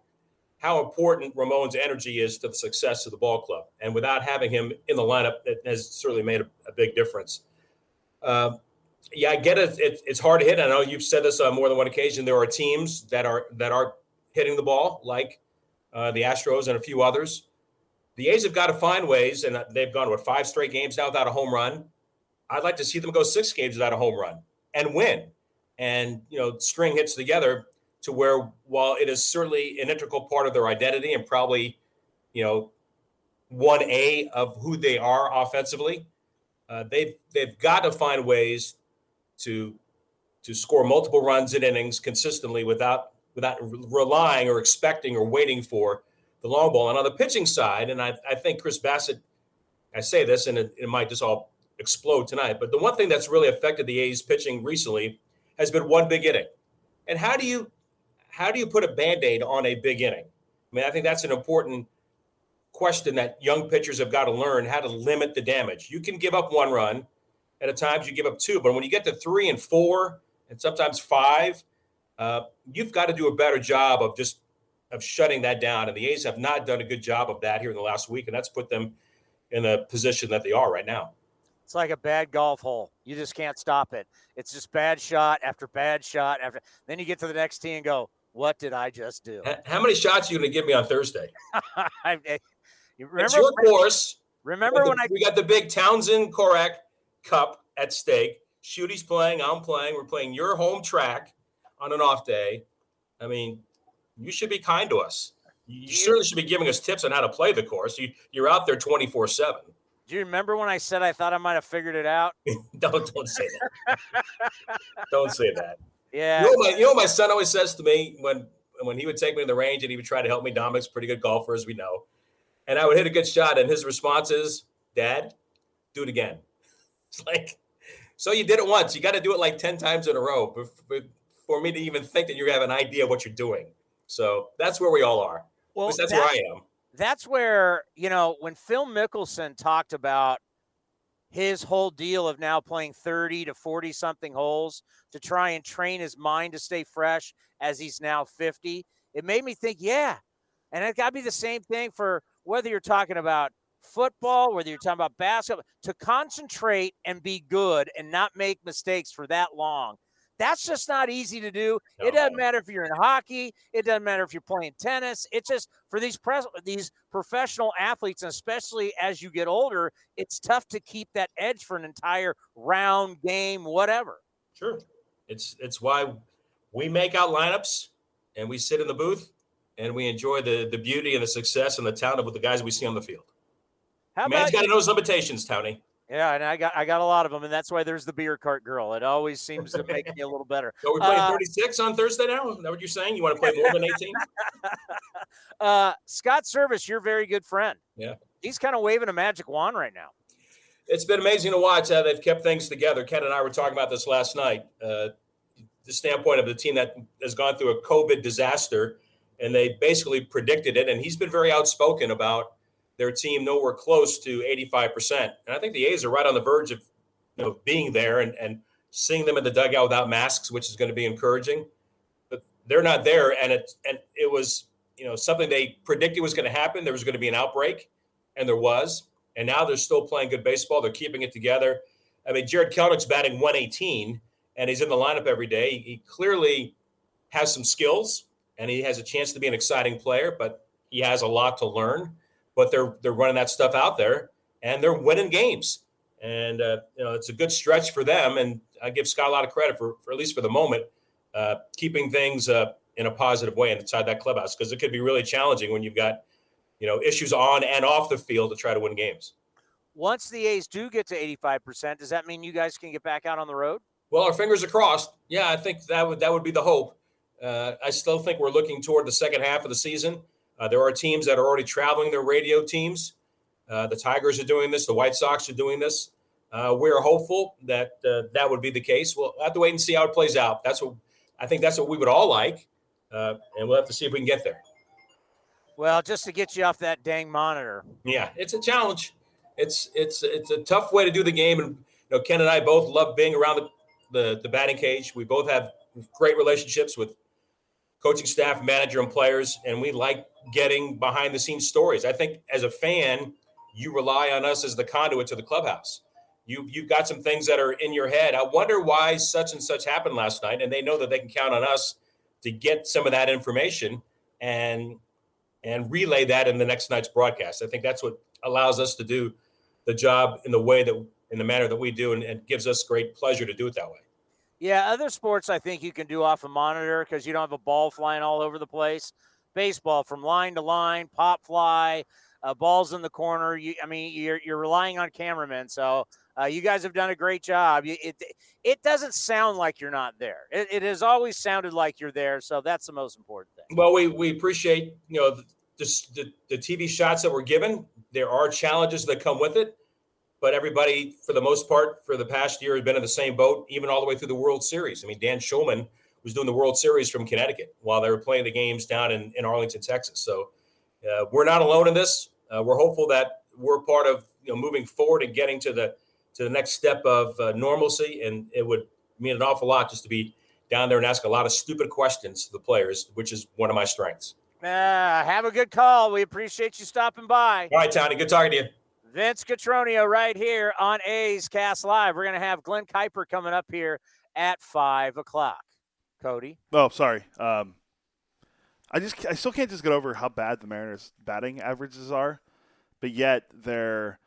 S7: how important Ramon's energy is to the success of the ball club. And without having him in the lineup, it has certainly made a, a big difference. Uh, yeah, I get it. it. It's hard to hit. I know you've said this on more than one occasion. There are teams that are that are hitting the ball, like uh, the Astros, and a few others. The A's have got to find ways, and they've gone with five straight games now without a home run. I'd like to see them go six games without a home run and win, and you know, string hits together to where, while it is certainly an integral part of their identity and probably, you know, one A of who they are offensively, uh, they've they've got to find ways to to score multiple runs in innings consistently without without relying or expecting or waiting for the long ball. And on the pitching side, and I, I think Chris Bassitt, I say this and it, it might just all explode tonight, but the one thing that's really affected the A's pitching recently has been one big inning. And how do you how do you put a band-aid on a big inning? I mean, I think that's an important question that young pitchers have got to learn how to limit the damage. You can give up one run, and at times you give up two, but when you get to three and four, and sometimes five, uh, you've got to do a better job of just of shutting that down. And the A's have not done a good job of that here in the last week, and that's put them in the position that they are right now.
S5: It's like a bad golf hole. You just can't stop it. It's just bad shot after bad shot after. Then you get to the next tee and go, "What did I just do?"
S7: How many shots are you going to give me on Thursday?
S5: I, you remember,
S7: it's your course.
S5: Remember when
S7: the,
S5: I
S7: we got the big Townsend Korach Cup at stake. Shooty's playing, I'm playing. We're playing your home track on an off day. I mean, you should be kind to us. You, you certainly should be giving us tips on how to play the course. You, you're out there 24 7.
S5: Do you remember when I said I thought I might have figured it out?
S7: don't don't say that. don't say that.
S5: Yeah.
S7: You know, my, you know, my son always says to me when when he would take me to the range and he would try to help me. Dominic's a pretty good golfer, as we know, and I would hit a good shot, and his response is, "Dad, do it again." It's like, so you did it once. You got to do it like ten times in a row for me to even think that you have an idea of what you're doing. So that's where we all are. Well, that's, that's where I am
S5: that's where you know when Phil Mickelson talked about his whole deal of now playing 30 to 40 something holes to try and train his mind to stay fresh as he's now 50 it made me think yeah and it got to be the same thing for whether you're talking about football whether you're talking about basketball to concentrate and be good and not make mistakes for that long that's just not easy to do. No. It doesn't matter if you're in hockey. It doesn't matter if you're playing tennis. It's just for these pres- these professional athletes, and especially as you get older, it's tough to keep that edge for an entire round, game, whatever.
S7: Sure, it's it's why we make out lineups and we sit in the booth and we enjoy the the beauty and the success and the talent of the guys we see on the field. How Man's got to know his limitations, Tony.
S5: Yeah, and I got I got a lot of them, and that's why there's the beer cart girl. It always seems to make me a little better.
S7: So we're playing uh, 36 on Thursday now. Is that what you're saying? You want to play more than 18?
S5: uh, Scott Servais, your very good friend.
S7: Yeah,
S5: he's kind of waving a magic wand right now.
S7: It's been amazing to watch how they've kept things together. Ken and I were talking about this last night. Uh, the standpoint of the team that has gone through a COVID disaster, and they basically predicted it. And he's been very outspoken about their team nowhere close to 85%. And I think the A's are right on the verge of you know, being there and, and seeing them in the dugout without masks, which is going to be encouraging. But they're not there. And it, and it was, you know, something they predicted was going to happen. There was going to be an outbreak, and there was. And now they're still playing good baseball. They're keeping it together. I mean, Jarred Kelenic's batting 118, and he's in the lineup every day. He clearly has some skills, and he has a chance to be an exciting player, but he has a lot to learn but they're they're running that stuff out there and they're winning games. And uh, you know, it's a good stretch for them. And I give Scott a lot of credit for, for at least for the moment, uh, keeping things uh, in a positive way inside that clubhouse because it could be really challenging when you've got you know issues on and off the field to try to win games.
S5: Once the A's do get to 85%, does that mean you guys can get back out on the road?
S7: Well, our fingers are crossed. Yeah, I think that would that would be the hope. Uh, I still think we're looking toward the second half of the season. Uh, there are teams that are already traveling their radio teams. Uh, the Tigers are doing this. The White Sox are doing this. Uh, we're hopeful that uh, that would be the case. We'll have to wait and see how it plays out. That's what I think. That's what we would all like, uh, and we'll have to see if we can get there.
S5: Well, just to get you off that dang monitor.
S7: Yeah, it's a challenge. It's it's it's a tough way to do the game, and you know, Ken and I both love being around the, the, the batting cage. We both have great relationships with coaching staff, manager, and players, and we like getting behind the scenes stories. I think as a fan, you rely on us as the conduit to the clubhouse. You you've got some things that are in your head. I wonder why such and such happened last night, and they know that they can count on us to get some of that information and and relay that in the next night's broadcast. I think that's what allows us to do the job in the way that in the manner that we do, and, and gives us great pleasure to do it that way.
S5: Yeah, other sports I think you can do off a monitor because you don't have a ball flying all over the place baseball from line to line, pop fly, uh, balls in the corner. You, I mean, you're you're relying on cameramen, so uh, you guys have done a great job. It it doesn't sound like you're not there. It, it, has always sounded like you're there, so that's the most important thing.
S7: Well, we we appreciate you know the, the, the TV shots that we're given. There are challenges that come with it, but everybody, for the most part, for the past year, has been in the same boat, even all the way through the World Series. I mean, Dan Shulman was doing the World Series from Connecticut while they were playing the games down in, in Arlington, Texas. So uh, we're not alone in this. Uh, we're hopeful that we're part of you know moving forward and getting to the to the next step of uh, normalcy. And it would mean an awful lot just to be down there and ask a lot of stupid questions to the players, which is one of my strengths.
S5: Uh, have a good call. We appreciate you stopping by.
S7: All right, Tony. Good talking to you.
S5: Vince Cotroneo right here on A's Cast Live. We're going to have Glenn Kuiper coming up here at 5 o'clock. Cody?
S6: Oh, sorry. Um, I just I still can't just get over how bad the Mariners' batting averages are, but yet they're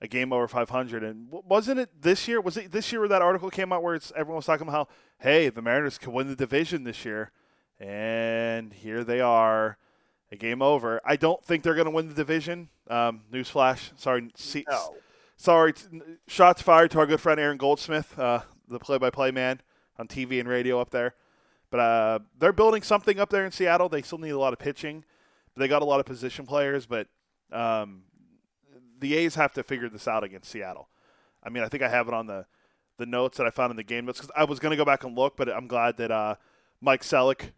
S6: a game over 500. And wasn't it this year? Was it this year where that article came out where it's everyone was talking about how hey the Mariners could win the division this year, and here they are, a game over. I don't think they're going to win the division. Um, newsflash. Sorry. See,
S5: No.
S6: Sorry. Shots fired to our good friend Aaron Goldsmith, uh, the play-by-play man on TV and radio up there. But uh, they're building something up there in Seattle. They still need a lot of pitching. They got a lot of position players, but um, the A's have to figure this out against Seattle. I mean, I think I have it on the the notes that I found in the game notes because I was going to go back and look, but I'm glad that uh, Mike Selleck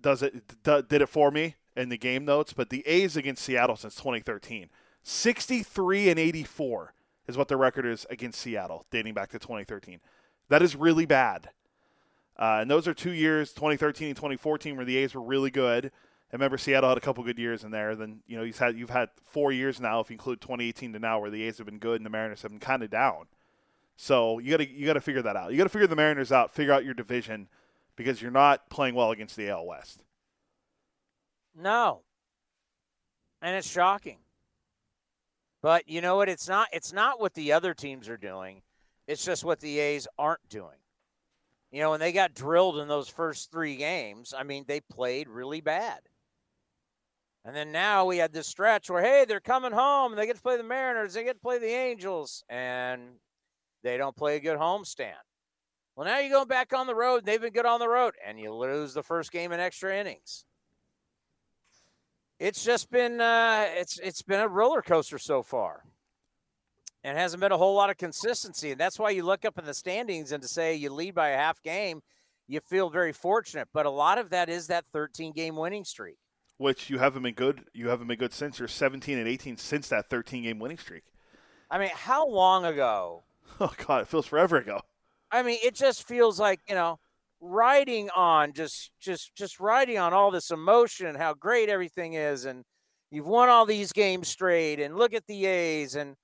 S6: does it d- did it for me in the game notes. But the A's against Seattle since 2013, 63 and 84 is what the record is against Seattle, dating back to 2013. That is really bad. Uh, and those are two years, 2013 and 2014, where the A's were really good. I remember, Seattle had a couple good years in there. Then you know you've had you've had four years now, if you include 2018 to now, where the A's have been good and the Mariners have been kind of down. So you got to you got to figure that out. You got to figure the Mariners out, figure out your division, because you're not playing well against the AL West.
S5: No. And it's shocking. But you know what? It's not it's not what the other teams are doing. It's just what the A's aren't doing. You know, when they got drilled in those first three games, I mean, they played really bad. And then now we had this stretch where, hey, they're coming home. They get to play the Mariners. They get to play the Angels. And they don't play a good homestand. Well, now you're going back on the road. They've been good on the road. And you lose the first game in extra innings. It's just been uh, it's it's been a roller coaster so far and hasn't been a whole lot of consistency. And that's why you look up in the standings and to say you lead by a half game, you feel very fortunate. But a lot of that is that 13 game winning streak.
S6: Which you haven't been good. You haven't been good since you're 17 and 18 since that 13 game winning streak.
S5: I mean, how long ago?
S6: Oh God, it feels forever ago.
S5: I mean, it just feels like you know, riding on just just just riding on all this emotion and how great everything is, and you've won all these games straight, and look at the A's, and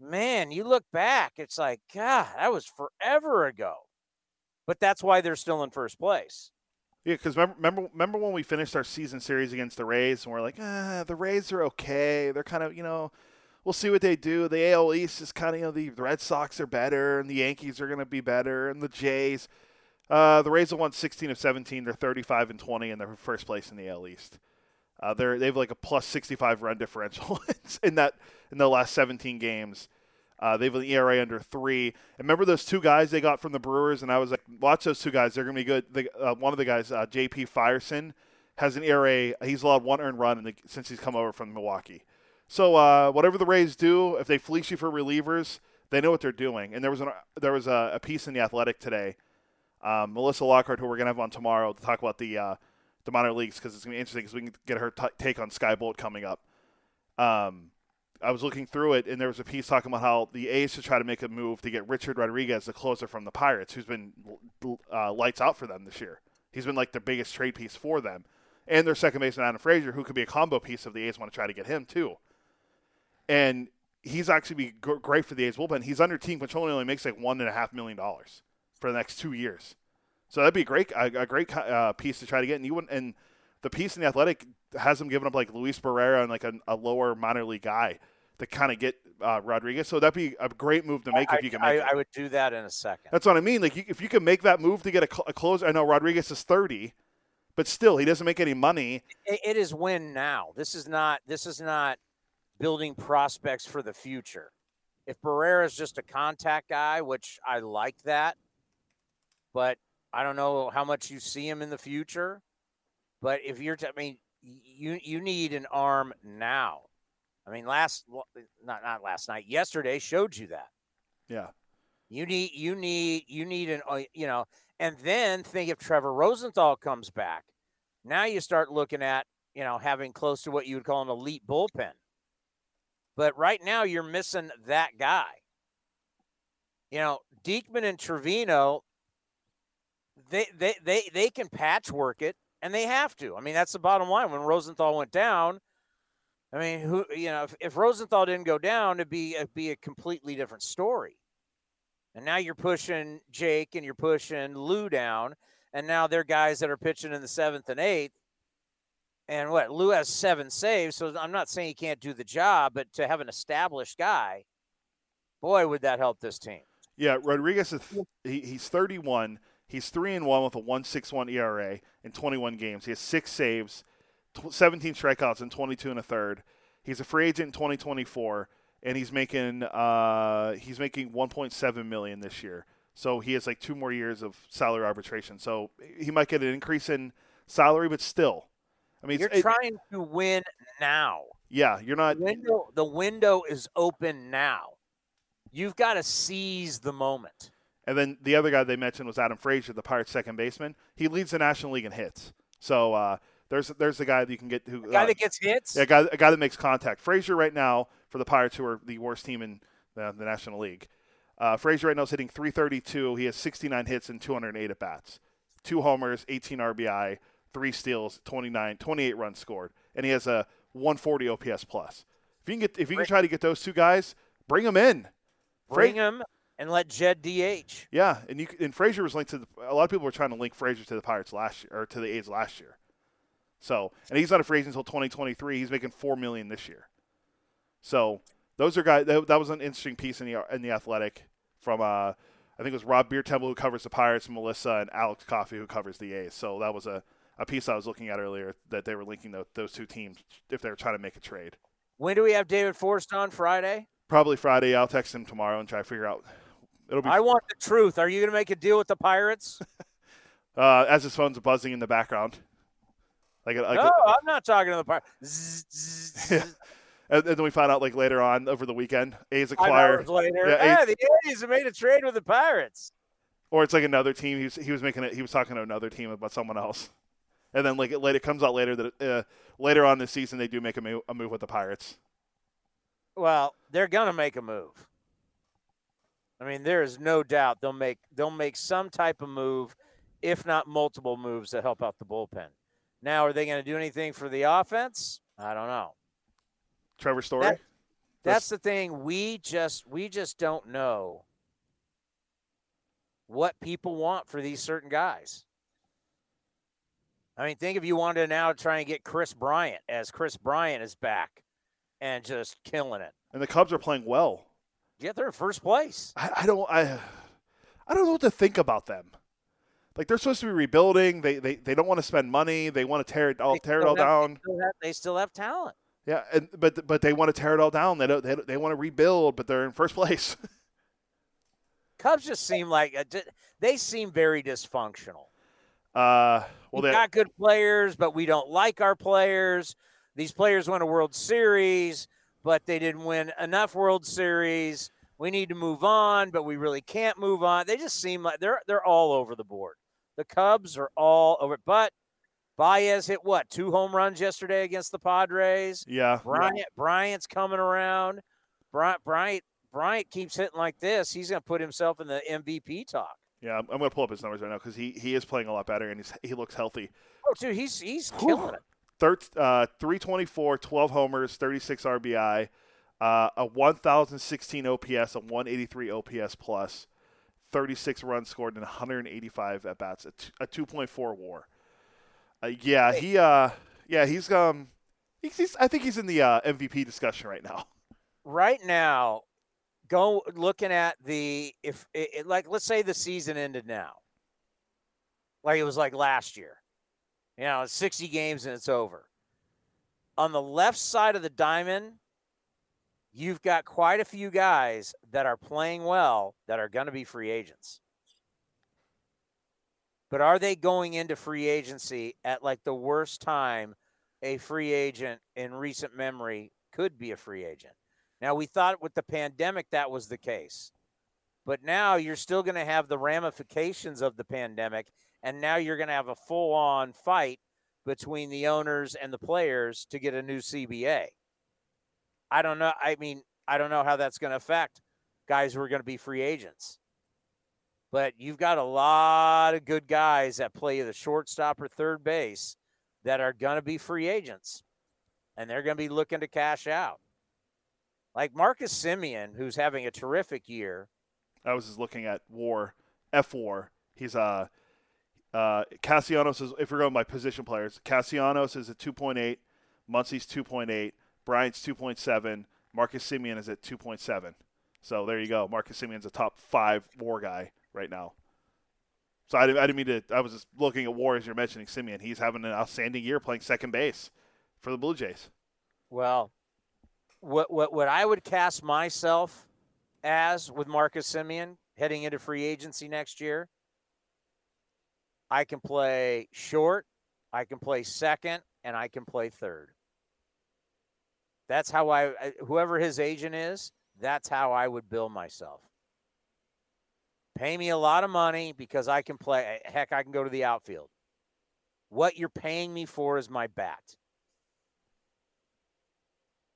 S5: man, you look back, it's like, God, that was forever ago. But that's why they're still in first place.
S6: Yeah, because remember, remember, remember when we finished our season series against the Rays, and we're like, ah, the Rays are okay. They're kind of, you know, we'll see what they do. The AL East is kind of, you know, the Red Sox are better, and the Yankees are going to be better, and the Jays. Uh, the Rays have won 16 of 17. They're 35 and 20, and they're first place in the AL East. Uh, they're they have like a plus 65 run differential in that in the last 17 games. Uh, they have an ERA under three. And remember those two guys they got from the Brewers, and I was like, watch those two guys. They're to be good. The, uh, one of the guys, uh, J.P. Feyereisen, has an ERA. He's allowed one earned run the, since he's come over from Milwaukee. So uh, whatever the Rays do, if they fleece you for relievers, they know what they're doing. And there was an, there was a, a piece in the Athletic today. Um, Melissa Lockard, who we're to have on tomorrow to talk about the uh, the minor leagues because it's going to be interesting because we can get her t- take on Skye Bolt coming up. Um, I was looking through it, and there was a piece talking about how the A's should try to make a move to get Richard Rodriguez, the closer from the Pirates, who's been uh, lights out for them this year. He's been like the biggest trade piece for them, and their second baseman Adam Frazier, who could be a combo piece if the A's want to try to get him too. And he's actually be great for the A's bullpen. He's under team control and only makes like one and a half million dollars for the next two years. So that'd be a great a, a great uh, piece to try to get. And you wouldn't, and the piece in the Athletic has them giving up like Luis Barrera and like a, a lower minor league guy to kind of get uh, Rodriguez. So that'd be a great move to make
S5: I,
S6: if you can
S5: I,
S6: make it.
S5: I would do that in a second.
S6: That's what I mean. Like you, if you can make that move to get a, cl- a closer, I know Rodriguez is thirty, but still he doesn't make any money.
S5: It- it is win now. This is not. This is not building prospects for the future. If Barrera is just a contact guy, which I like that, but I don't know how much you see him in the future. But if you're, t- I mean, you you need an arm now. I mean, last not not last night, yesterday showed you that.
S6: Yeah.
S5: You need you need you need an uh, you know, and then think if Trevor Rosenthal comes back. Now you start looking at you know having close to what you would call an elite bullpen. But right now you're missing that guy. You know, Diekman and Trivino, they they they they can patchwork it, and they have to. I mean, that's the bottom line. When Rosenthal went down, I mean, who you know, if, if Rosenthal didn't go down, it'd be it'd be a completely different story. And now you're pushing Jake and you're pushing Lou down, and now they're guys that are pitching in the seventh and eighth. And what Lou has seven saves, so I'm not saying he can't do the job, but to have an established guy, boy, would that help this team.
S6: Yeah, Rodriguez is he, he's 31. He's three and one with a 1.61 ERA in 21 games. He has six saves, 17 strikeouts, and 22 and a third. He's a free agent in 2024, and he's making uh, he's making 1.7 million this year. So he has like two more years of salary arbitration. So he might get an increase in salary, but still, I mean,
S5: you're
S6: it,
S5: trying to win now.
S6: Yeah, you're not.
S5: The window, the window is open now. You've got to seize the moment.
S6: And then the other guy they mentioned was Adam Frazier, the Pirates' second baseman. He leads the National League in hits. So uh, there's there's the guy that you can get who
S5: the guy
S6: uh,
S5: that gets hits.
S6: Yeah, a guy, a guy that makes contact. Frazier right now for the Pirates, who are the worst team in the, the National League. Uh, Frazier right now is hitting 332. He has 69 hits and 208 at bats, two homers, 18 RBI, three steals, 29, 28 runs scored, and he has a 140 OPS plus. If you can get if you can try to get those two guys, bring them in.
S5: Bring him and let Jed DH.
S6: Yeah, and you and Frazier was linked to the, a lot of people were trying to link Frazier to the Pirates last year or to the A's last year. So, and he's not a free agent until 2023. He's making four million this year. So those are guys. That, that was an interesting piece in the in the Athletic from uh, I think it was Rob Biertempfel who covers the Pirates, Melissa and Alex Coffey who covers the A's. So that was a, a piece I was looking at earlier that they were linking the, those two teams if they were trying to make a trade.
S5: When do we have David Forst on Friday?
S6: Probably Friday. I'll text him tomorrow and try to figure out. It'll be.
S5: I want the truth. Are you going to make a deal with the Pirates?
S6: uh, as his phone's buzzing in the background. Like, like
S5: no, i I'm not talking to the Pirates.
S6: yeah. And, and then we find out like later on over the weekend, A's
S5: Five
S6: acquire.
S5: hours later,
S6: Yeah,
S5: yeah, the A's have made a trade with the Pirates.
S6: or it's like another team. He was, he was making it. He was talking to another team about someone else, and then like it later comes out later that uh, later on this season they do make a move, a move with the Pirates.
S5: Well, they're going to make a move. I mean, there is no doubt they'll make they'll make some type of move, if not multiple moves to help out the bullpen. Now, are they going to do anything for the offense? I don't know.
S6: Trevor Story.
S5: That- That's the thing. We just we just don't know what people want for these certain guys. I mean, think if you wanted to now try and get Kris Bryant as Kris Bryant is back and just killing it.
S6: and the Cubs are playing well.
S5: Get there in first place.
S6: I, I don't I I don't know what to think about them. Like they're supposed to be rebuilding. They they, they don't want to spend money. They want to tear it all
S5: They
S6: tear it all
S5: have-
S6: down.
S5: They still have, they still have talent.
S6: Yeah, and but but they want to tear it all down. They don't they, they want to rebuild, but they're in first place.
S5: Cubs just seem like a, they seem very dysfunctional.
S6: Uh, well,
S5: we
S6: they,
S5: got good players, but we don't like our players. These players won a World Series, but they didn't win enough World Series. We need to move on, but we really can't move on. They just seem like they're they're all over the board. The Cubs are all over. But Baez hit what two home runs yesterday against the Padres.
S6: yeah,
S5: Bryant Bryant's coming around. Bryant Bryant Bryant keeps hitting like this. He's going to put himself in the MVP talk.
S6: yeah. I'm, I'm gonna pull up his numbers right now because he he is playing a lot better and he's he looks healthy.
S5: Oh, dude, he's he's killing it.
S6: Third, uh, 324, 12 homers, 36 RBI, uh, a 1,016 OPS, a 183 OPS plus, 36 runs scored, and 185 at bats, a, t- a 2.4 WAR. Uh, yeah, he, uh, yeah, he's um, he's, he's I think he's in the uh, MVP discussion right now.
S5: right now, go looking at the if it, it- like let's say the season ended now, like it was like last year, you know, it's sixty games and it's over. On the left side of the diamond, you've got quite a few guys that are playing well that are going to be free agents. But are they going into free agency at like the worst time a free agent in recent memory could be a free agent? Now, we thought with the pandemic that was the case. But now you're still going to have the ramifications of the pandemic. And now you're going to have a full on fight between the owners and the players to get a new CBA. I don't know. I mean, I don't know how that's going to affect guys who are going to be free agents. But you've got a lot of good guys that play the shortstop or third base that are going to be free agents. and they're going to be looking to cash out. Like Marcus Semien, who's having a terrific year.
S6: I was just looking at WAR, F WAR. He's uh, uh, Castellanos is if we're going by position players. Castellanos is at 2.8, Muncy's 2.8, Bryant's 2.7, Marcus Semien is at 2.7. So there you go. Marcus Semien's a top five WAR guy right now. So I, I didn't mean to. I was just looking at WAR as you're mentioning Semien. He's having an outstanding year playing second base for the Blue Jays.
S5: Well, what what what I would cast myself as with Marcus Semien heading into free agency next year, I can play short, I can play second, and I can play third. That's how I whoever his agent is, that's how I would bill myself. Pay me a lot of money because I can play eh, heck, I can go to the outfield. What you're paying me for is my bat.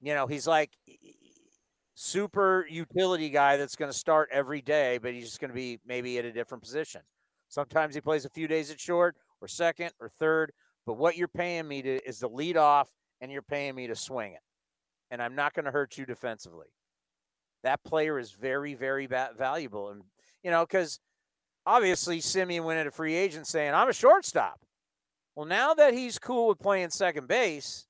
S5: You know, he's like super utility guy that's going to start every day, but he's just going to be maybe at a different position. Sometimes he plays a few days at short or second or third, but what you're paying me to is the lead off and you're paying me to swing it. And I'm not going to hurt you defensively. That player is very, very valuable. And, you know, because obviously Semien went into free agent saying, I'm a shortstop. Well, now that he's cool with playing second base,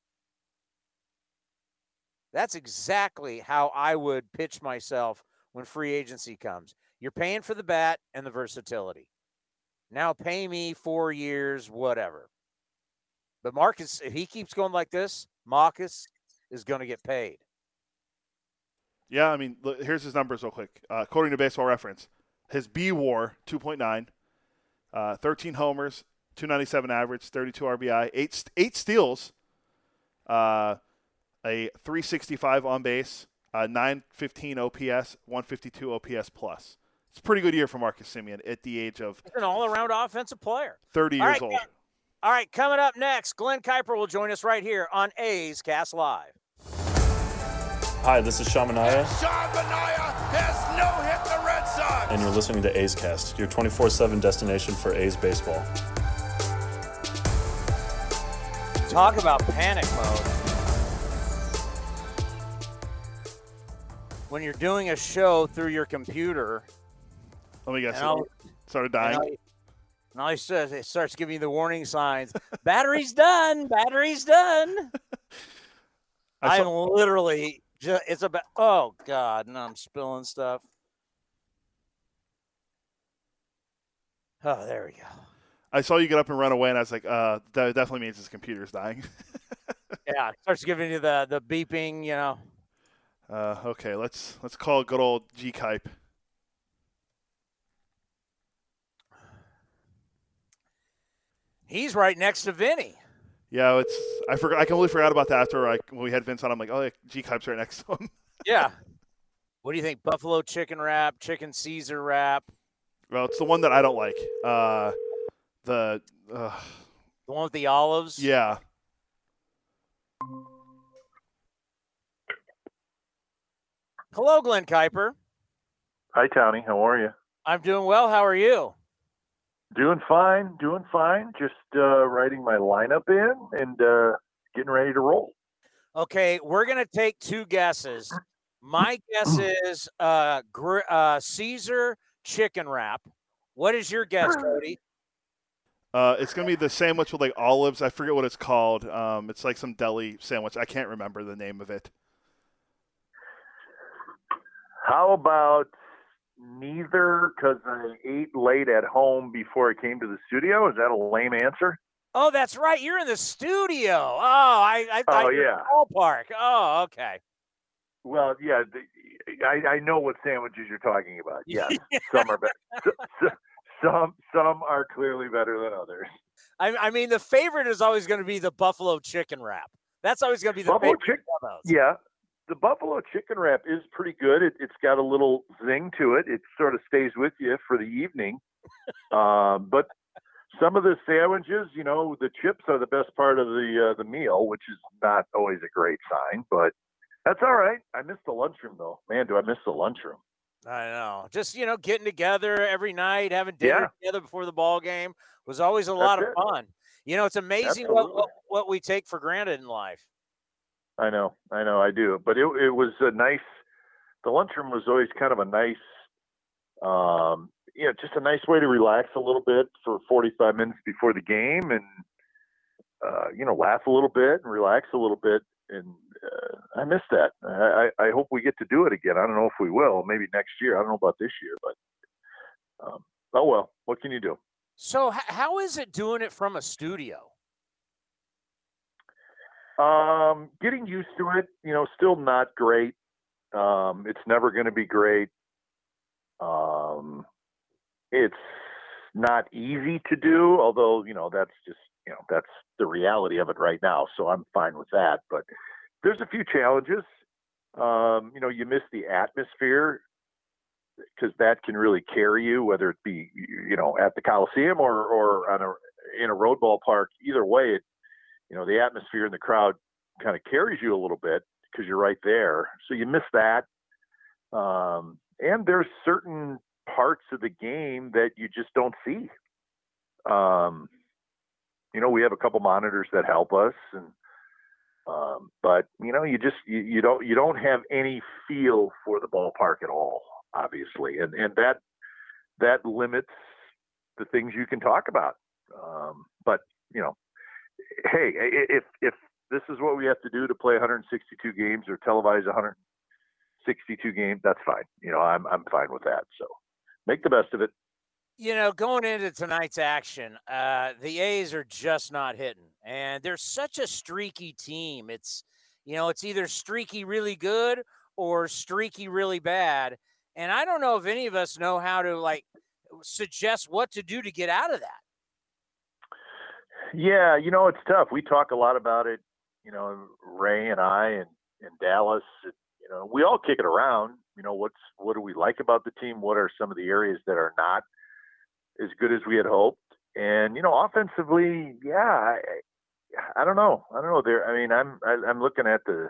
S5: that's exactly how I would pitch myself when free agency comes. You're paying for the bat and the versatility. Now pay me four years, whatever. But Marcus, if he keeps going like this, Marcus is going to get paid.
S6: Yeah, I mean, look, here's his numbers real quick. Uh, according to Baseball Reference, his B WAR 2.9, uh, 13 homers, 297 average, 32 RBI, eight eight steals, uh, a 365 on base, uh, 915 OPS, 152 OPS plus. It's a pretty good year for Marcus Semien at the age of
S5: He's an all-around offensive player.
S6: 30
S5: all
S6: years
S5: right,
S6: old.
S5: All right, coming up next, Glenn Kuiper will join us right here on A's Cast Live.
S8: Hi, this is Sean Manaea.
S3: Sean Manaea has no hit the Red Sox.
S8: And you're listening to A's Cast, your 24/7 destination for A's baseball.
S5: Talk about panic mode. when you're doing a show through your computer.
S6: Let me guess. It started dying.
S5: And all he says, it starts giving you the warning signs. Battery's done. Battery's done. I am literally just, it's about, oh God, no, I'm spilling stuff. Oh, there we go.
S6: I saw you get up and run away, and I was like, uh, that definitely means his computer's dying.
S5: yeah, starts giving you the the beeping, you know.
S6: Uh, okay, let's let's call good old G Kype.
S5: He's right next to Vinny.
S6: Yeah, it's I forgot. I completely forgot about that after I, when we had Vince on. I'm like, oh, yeah, G Kype's right next to him.
S5: yeah. What do you think? Buffalo chicken wrap, chicken Caesar wrap.
S6: Well, it's the one that I don't like. Uh, the uh,
S5: the one with the olives.
S6: Yeah.
S5: Hello, Glenn Kuiper.
S9: Hi, Tony. How are you?
S5: I'm doing well. How are you?
S9: Doing fine. Doing fine. Just uh, writing my lineup in and uh, getting ready to roll.
S5: Okay, we're gonna take two guesses. My guess is uh, gr- uh, Caesar chicken wrap. What is your guess, Cody?
S6: Uh, it's gonna be the sandwich with like olives. I forget what it's called. Um, it's like some deli sandwich. I can't remember the name of it.
S9: How about neither because I ate late at home before I came to the studio? Is that a lame answer?
S5: Oh, that's right. You're in the studio. Oh, I, I thought
S9: oh, yeah.
S5: ballpark. Oh, okay.
S9: Well, yeah, the, I, I know what sandwiches you're talking about. Yes, some are better. Some some are clearly better than others.
S5: I, I mean, the favorite is always going to be the buffalo chicken wrap. That's always going to be the
S9: buffalo yeah, the buffalo chicken wrap is pretty good. It, has got a little zing to it. It sort of stays with you for the evening. um, but some of the sandwiches, you know, the chips are the best part of the uh, the meal, which is not always a great sign. But that's all right. I miss the lunchroom though. Man, do I miss the lunchroom.
S5: I know. Just you know, getting together every night, having dinner yeah. together before the ball game was always a lot of it. fun. You know, it's amazing what, what, what we take for granted in life.
S9: I know, I know, I do. But it it was a nice. The lunchroom was always kind of a nice, um, you know, just a nice way to relax a little bit for 45 minutes before the game, and uh, you know, laugh a little bit and relax a little bit. And uh, I miss that. I, I hope we get to do it again. I don't know if we will. Maybe next year. I don't know about this year, but um, oh well. What can you do?
S5: So, how is it doing it from a studio?
S9: Um, getting used to it, you know, still not great. Um, it's never going to be great. Um, it's not easy to do, although, you know, that's just, you know, that's the reality of it right now. So I'm fine with that. But there's a few challenges. Um, you know, you miss the atmosphere because that can really carry you, whether it be, you know, at the Coliseum or, or on a, in a road ballpark. Either way, it, you know the atmosphere in the crowd kind of carries you a little bit because you're right there. So you miss that. Um, and there's certain parts of the game that you just don't see. Um, you know, we have a couple monitors that help us, and um, but you know, you just you, you don't you don't have any feel for the ballpark at all, obviously, and and that that limits the things you can talk about. Um, but you know, hey, if if this is what we have to do to play 162 games or televise 162 games, that's fine. You know, I'm I'm fine with that. So make the best of it.
S5: You know, going into tonight's action, uh, the A's are just not hitting, and they're such a streaky team. It's you know, it's either streaky really good or streaky really bad, and I don't know if any of us know how to like suggest what to do to get out of that.
S9: Yeah, you know, it's tough. We talk a lot about it, you know, Ray and I and, and Dallas, you know, we all kick it around. You know, what's what do we like about the team? What are some of the areas that are not as good as we had hoped? And you know, offensively, yeah, I, I don't know. I don't know. There, I mean, I'm I, am i am looking at the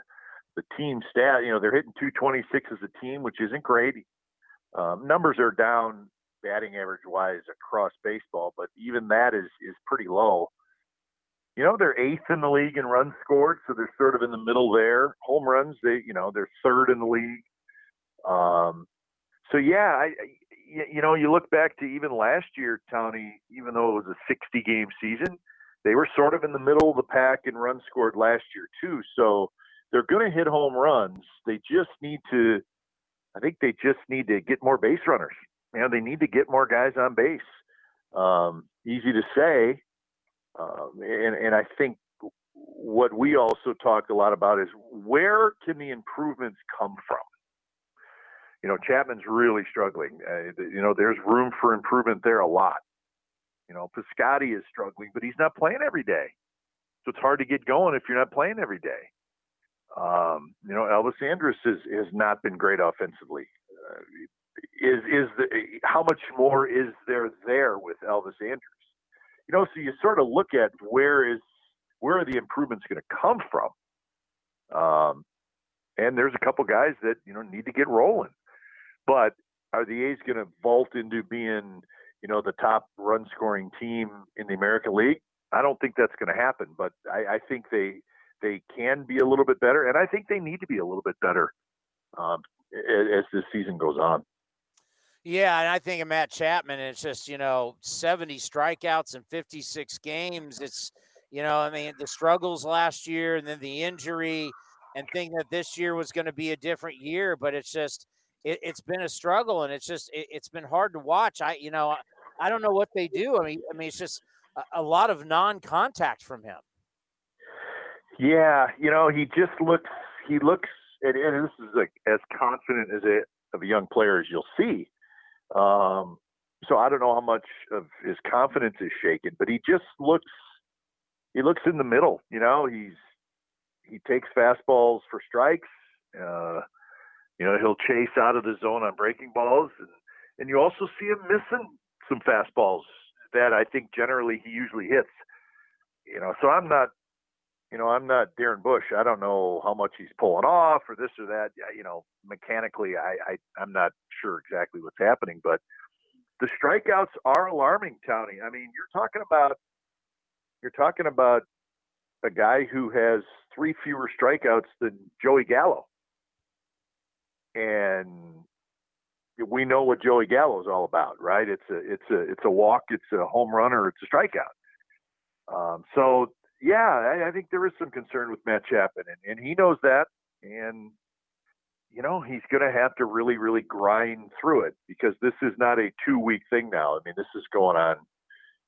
S9: the team stat. You know, they're hitting 226 as a team, which isn't great. Um, numbers are down batting average wise across baseball, but even that is is pretty low you know, they're eighth in the league in runs scored, so they're sort of in the middle there. Home runs, they, you know, they're third in the league. Um, so yeah, I, you know, you look back to even last year, Tony, even though it was a 60 game season, they were sort of in the middle of the pack in runs scored last year too. So they're going to hit home runs. They just need to, I think they just need to get more base runners. You know, they need to get more guys on base. Um, easy to say, um, and, and I think what we also talk a lot about is where can the improvements come from? You know, Chapman's really struggling. Uh, you know, there's room for improvement there a lot. You know, Piscotty is struggling, but he's not playing every day. So it's hard to get going if you're not playing every day. Um, you know, Elvis Andrus has, has not been great offensively. Uh, is is the how much more is there there with Elvis Andrus? You know, so you sort of look at where is where are the improvements going to come from? Um, and there's a couple guys that you know need to get rolling, but are the A's going to vault into being you know the top run scoring team in the American League? I don't think that's going to happen, but I, I think they they can be a little bit better, and I think they need to be a little bit better um, as, as this season goes on.
S5: Yeah, and I think of Matt Chapman, it's just, you know, 70 strikeouts in 56 games. It's, you know, I mean, the struggles last year and then the injury and thinking that this year was going to be a different year, but it's just, it, has been a struggle and it's just, it, has been hard to watch. I, you know, I, I, don't know what they do. I mean, I mean, it's just a, a lot of non contact from him.
S9: Yeah, you know, he just looks, he looks, and, and this is like as confident as a, of a young player as you'll see um, so I don't know how much of his confidence is shaken, but he just looks he looks in the middle. You know, he's he takes fastballs for strikes. Uh, you know, he'll chase out of the zone on breaking balls, and, and you also see him missing some fastballs that I think generally he usually hits. You know, so I'm not you know, I'm not Darren Bush. I don't know how much he's pulling off or this or that. You know, mechanically, I, I I'm not sure exactly what's happening, but the strikeouts are alarming, Tony. I mean, you're talking about you're talking about a guy who has three fewer strikeouts than Joey Gallo. And we know what Joey Gallo is all about, right? It's a it's a it's a walk, it's a home run, or it's a strikeout. Um, so yeah, I, I, think there is some concern with Matt Chapman, and, and he knows that, and you know he's going to have to really really grind through it because this is not a two week thing now. I mean, this is going on.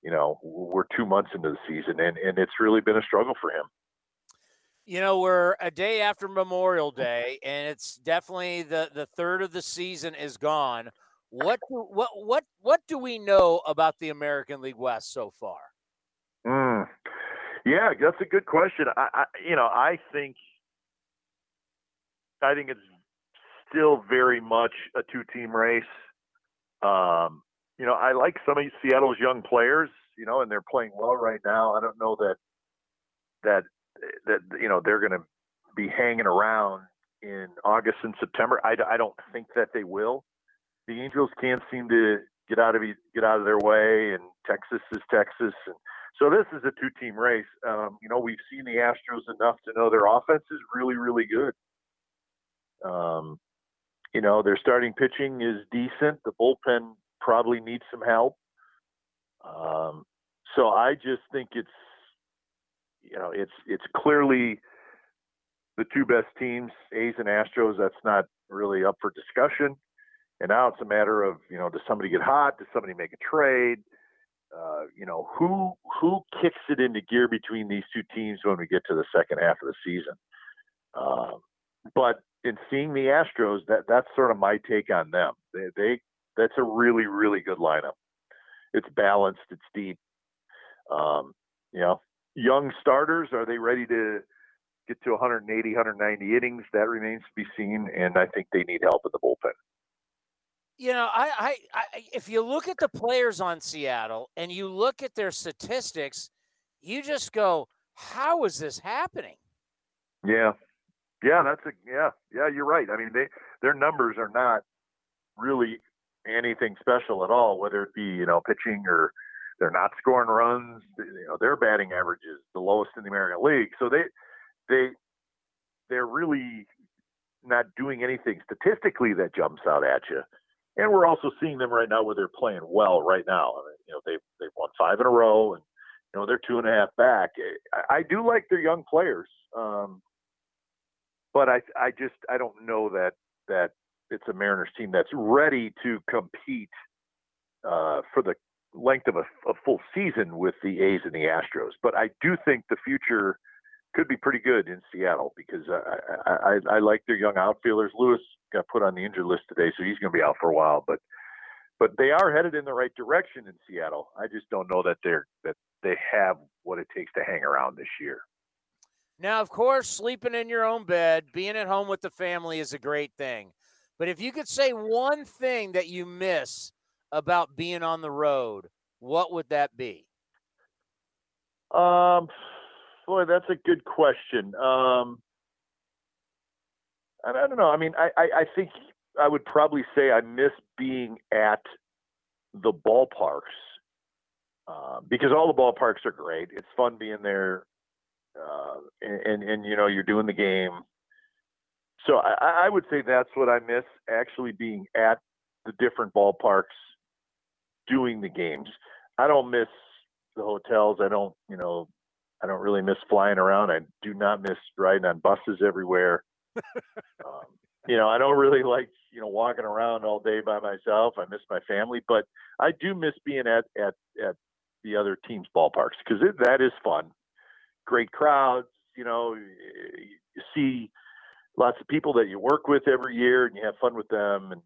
S9: You know, we're two months into the season, and and it's really been a struggle for him.
S5: You know, we're a day after Memorial Day, and it's definitely the the third of the season is gone. What what what what do we know about the American League West so far?
S9: Yeah, that's a good question. I, I you know I think I think it's still very much a two team race. Um, you know, I like some of Seattle's young players, you know, and they're playing well right now. I don't know that that that you know they're going to be hanging around in August and September. I, I don't think that they will. The Angels can't seem to get out of get out of their way, and Texas is Texas, and so this is a two-team race. Um, you know, we've seen the Astros enough to know their offense is really, really good. Um, you know, their starting pitching is decent. The bullpen probably needs some help. Um, so I just think it's you know, it's it's clearly the two best teams, A's and Astros. That's not really up for discussion. And now it's a matter of, you know, does somebody get hot? Does somebody make a trade? Uh, you know, who who kicks it into gear between these two teams when we get to the second half of the season? Um, but in seeing the Astros, that that's sort of my take on them. They, they that's a really really good lineup. It's balanced. It's deep. Um, you know, young starters, are they ready to get to 180, 190 innings? That remains to be seen. And I think they need help in the bullpen.
S5: You know, I, I, I, if you look at the players on Seattle and you look at their statistics, you just go, how is this happening?
S9: Yeah. Yeah, that's a yeah, yeah, you're right. I mean, they their numbers are not really anything special at all, whether it be, you know, pitching or they're not scoring runs. You know, their batting average is the lowest in the American League. So they they they're really not doing anything statistically that jumps out at you. And we're also seeing them right now where they're playing well right now. I mean, you know, they've they've won five in a row, and you know they're two and a half back. I, I do like their young players, um, but I I just I don't know that that it's a Mariners team that's ready to compete uh, for the length of a, a, full season with the A's and the Astros. But I do think the future could be pretty good in Seattle because I, I, I, I like their young outfielders. Lewis got put on the injured list today, so he's going to be out for a while. But but they are headed in the right direction in Seattle. I just don't know that they're that they have what it takes to hang around this year.
S5: Now, of course, sleeping in your own bed, being at home with the family is a great thing. But if you could say one thing that you miss about being on the road, what would that be?
S9: Um, boy, that's a good question. Um, I, don't know. I mean, I, I, I think I would probably say I miss being at the ballparks uh, because all the ballparks are great. It's fun being there, uh, and, and, and you know you're doing the game. So I, I would say that's what I miss actually being at the different ballparks doing the games. I don't miss the hotels. I don't, you know, I don't really miss flying around. I do not miss riding on buses everywhere. Um, you know, I don't really like, you know, walking around all day by myself. I miss my family, but I do miss being at at at the other teams' ballparks because that is fun. Great crowds, you know, you see lots of people that you work with every year, and you have fun with them, and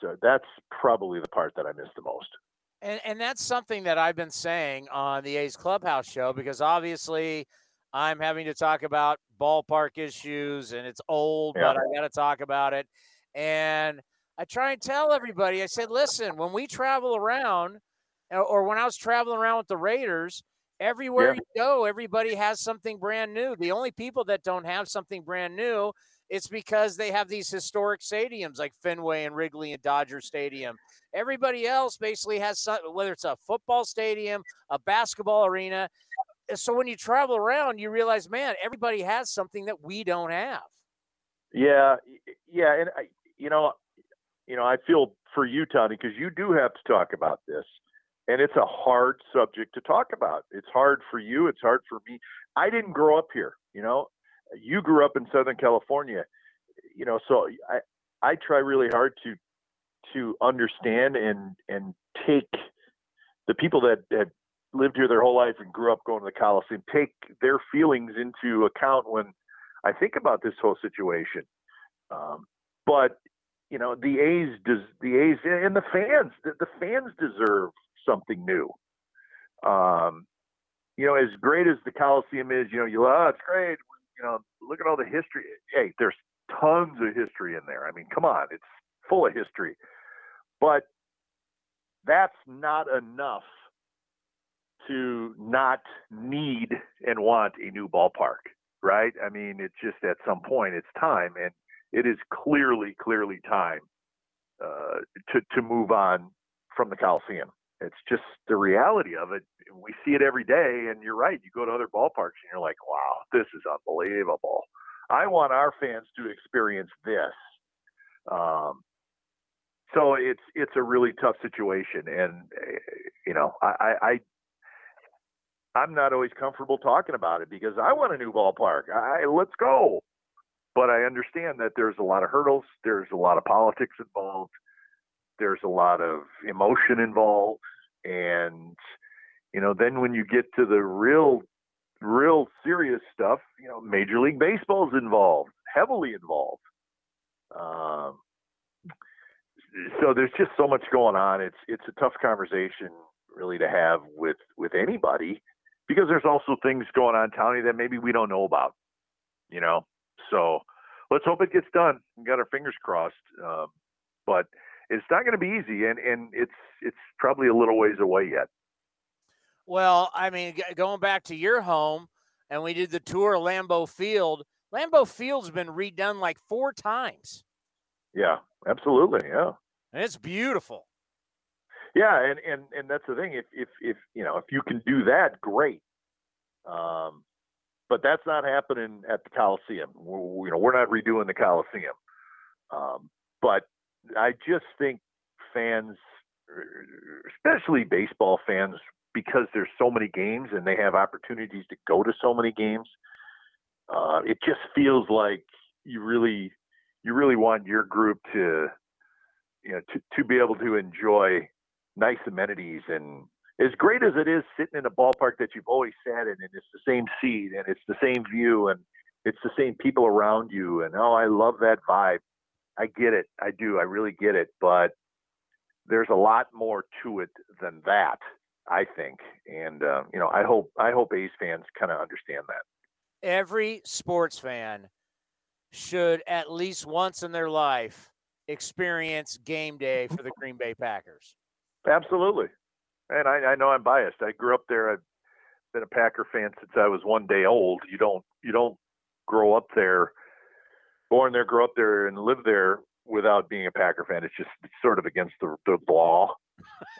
S9: so that's probably the part that I miss the most.
S5: And and that's something that I've been saying on the A's Clubhouse show because obviously I'm having to talk about ballpark issues and it's old, yeah. but I got to talk about it. And I try and tell everybody, I said, listen, when we travel around, or when I was traveling around with the Raiders, everywhere yeah. you go, everybody has something brand new. The only people that don't have something brand new it's because they have these historic stadiums like Fenway and Wrigley and Dodger Stadium. Everybody else basically has some, whether it's a football stadium, a basketball arena. Eh, so when you travel around, you realize, man, everybody has something that we don't have.
S9: Yeah, yeah, and I, you know, you know, I feel for you, Tony, because you do have to talk about this, and it's a hard subject to talk about. It's hard for you. It's hard for me. I didn't grow up here. You know, you grew up in Southern California. You know, so I I try really hard to to understand and and take the people that had lived here their whole life and grew up going to the Coliseum, take their feelings into account when I think about this whole situation. Um, but you know, the A's does the A's and the fans, the, the fans deserve something new. Um, you know, as great as the Coliseum is, you know, you oh, it's great. You know, look at all the history. Hey, there's tons of history in there. I mean, come on, it's full of history. But that's not enough to not need and want a new ballpark, right? I mean, it's just at some point it's time, and it is clearly, clearly time uh, to to move on from the Coliseum. It's just the reality of it. We see it every day, and you're right. You go to other ballparks, and you're like, "Wow, this is unbelievable." I want our fans to experience this. Um, so it's it's a really tough situation, and eh, you know, I, I I'm not always comfortable talking about it because I want a new ballpark. I let's go. But I understand that there's a lot of hurdles, there's a lot of politics involved, there's a lot of emotion involved, and you know, then when you get to the real real serious stuff, you know, Major League Baseball's involved, heavily involved. Um, so there's just so much going on. It's it's a tough conversation really to have with with anybody because there's also things going on, Tony, that maybe we don't know about. You know, so let's hope it gets done. We got our fingers crossed, um, but it's not going to be easy, and and it's it's probably a little ways away yet.
S5: Well, I mean, going back to your home, and we did the tour of Lambeau Field. Lambeau Field's been redone like four times.
S9: Yeah, absolutely. Yeah,
S5: and it's beautiful.
S9: Yeah, and and and that's the thing. If if if you know if you can do that, great. Um, but that's not happening at the Coliseum. We're, you know, we're not redoing the Coliseum. Um, but I just think fans, especially baseball fans, because there's so many games and they have opportunities to go to so many games, uh, it just feels like you really, you really want your group to, you know, to, to be able to enjoy nice amenities and as great as it is sitting in a ballpark that you've always sat in and it's the same seat and it's the same view and it's the same people around you and oh I love that vibe. I get it. I do. I really get it. But there's a lot more to it than that, I think. And uh, you know, I hope I hope A's fans kind of understand that.
S5: Every sports fan should at least once in their life experience game day for the Green Bay Packers.
S9: Absolutely. And I, I know I'm biased. I grew up there. I've been a Packer fan since I was one day old. You don't you don't grow up there, born there, grow up there, and live there without being a Packer fan. It's just it's sort of against the, the law.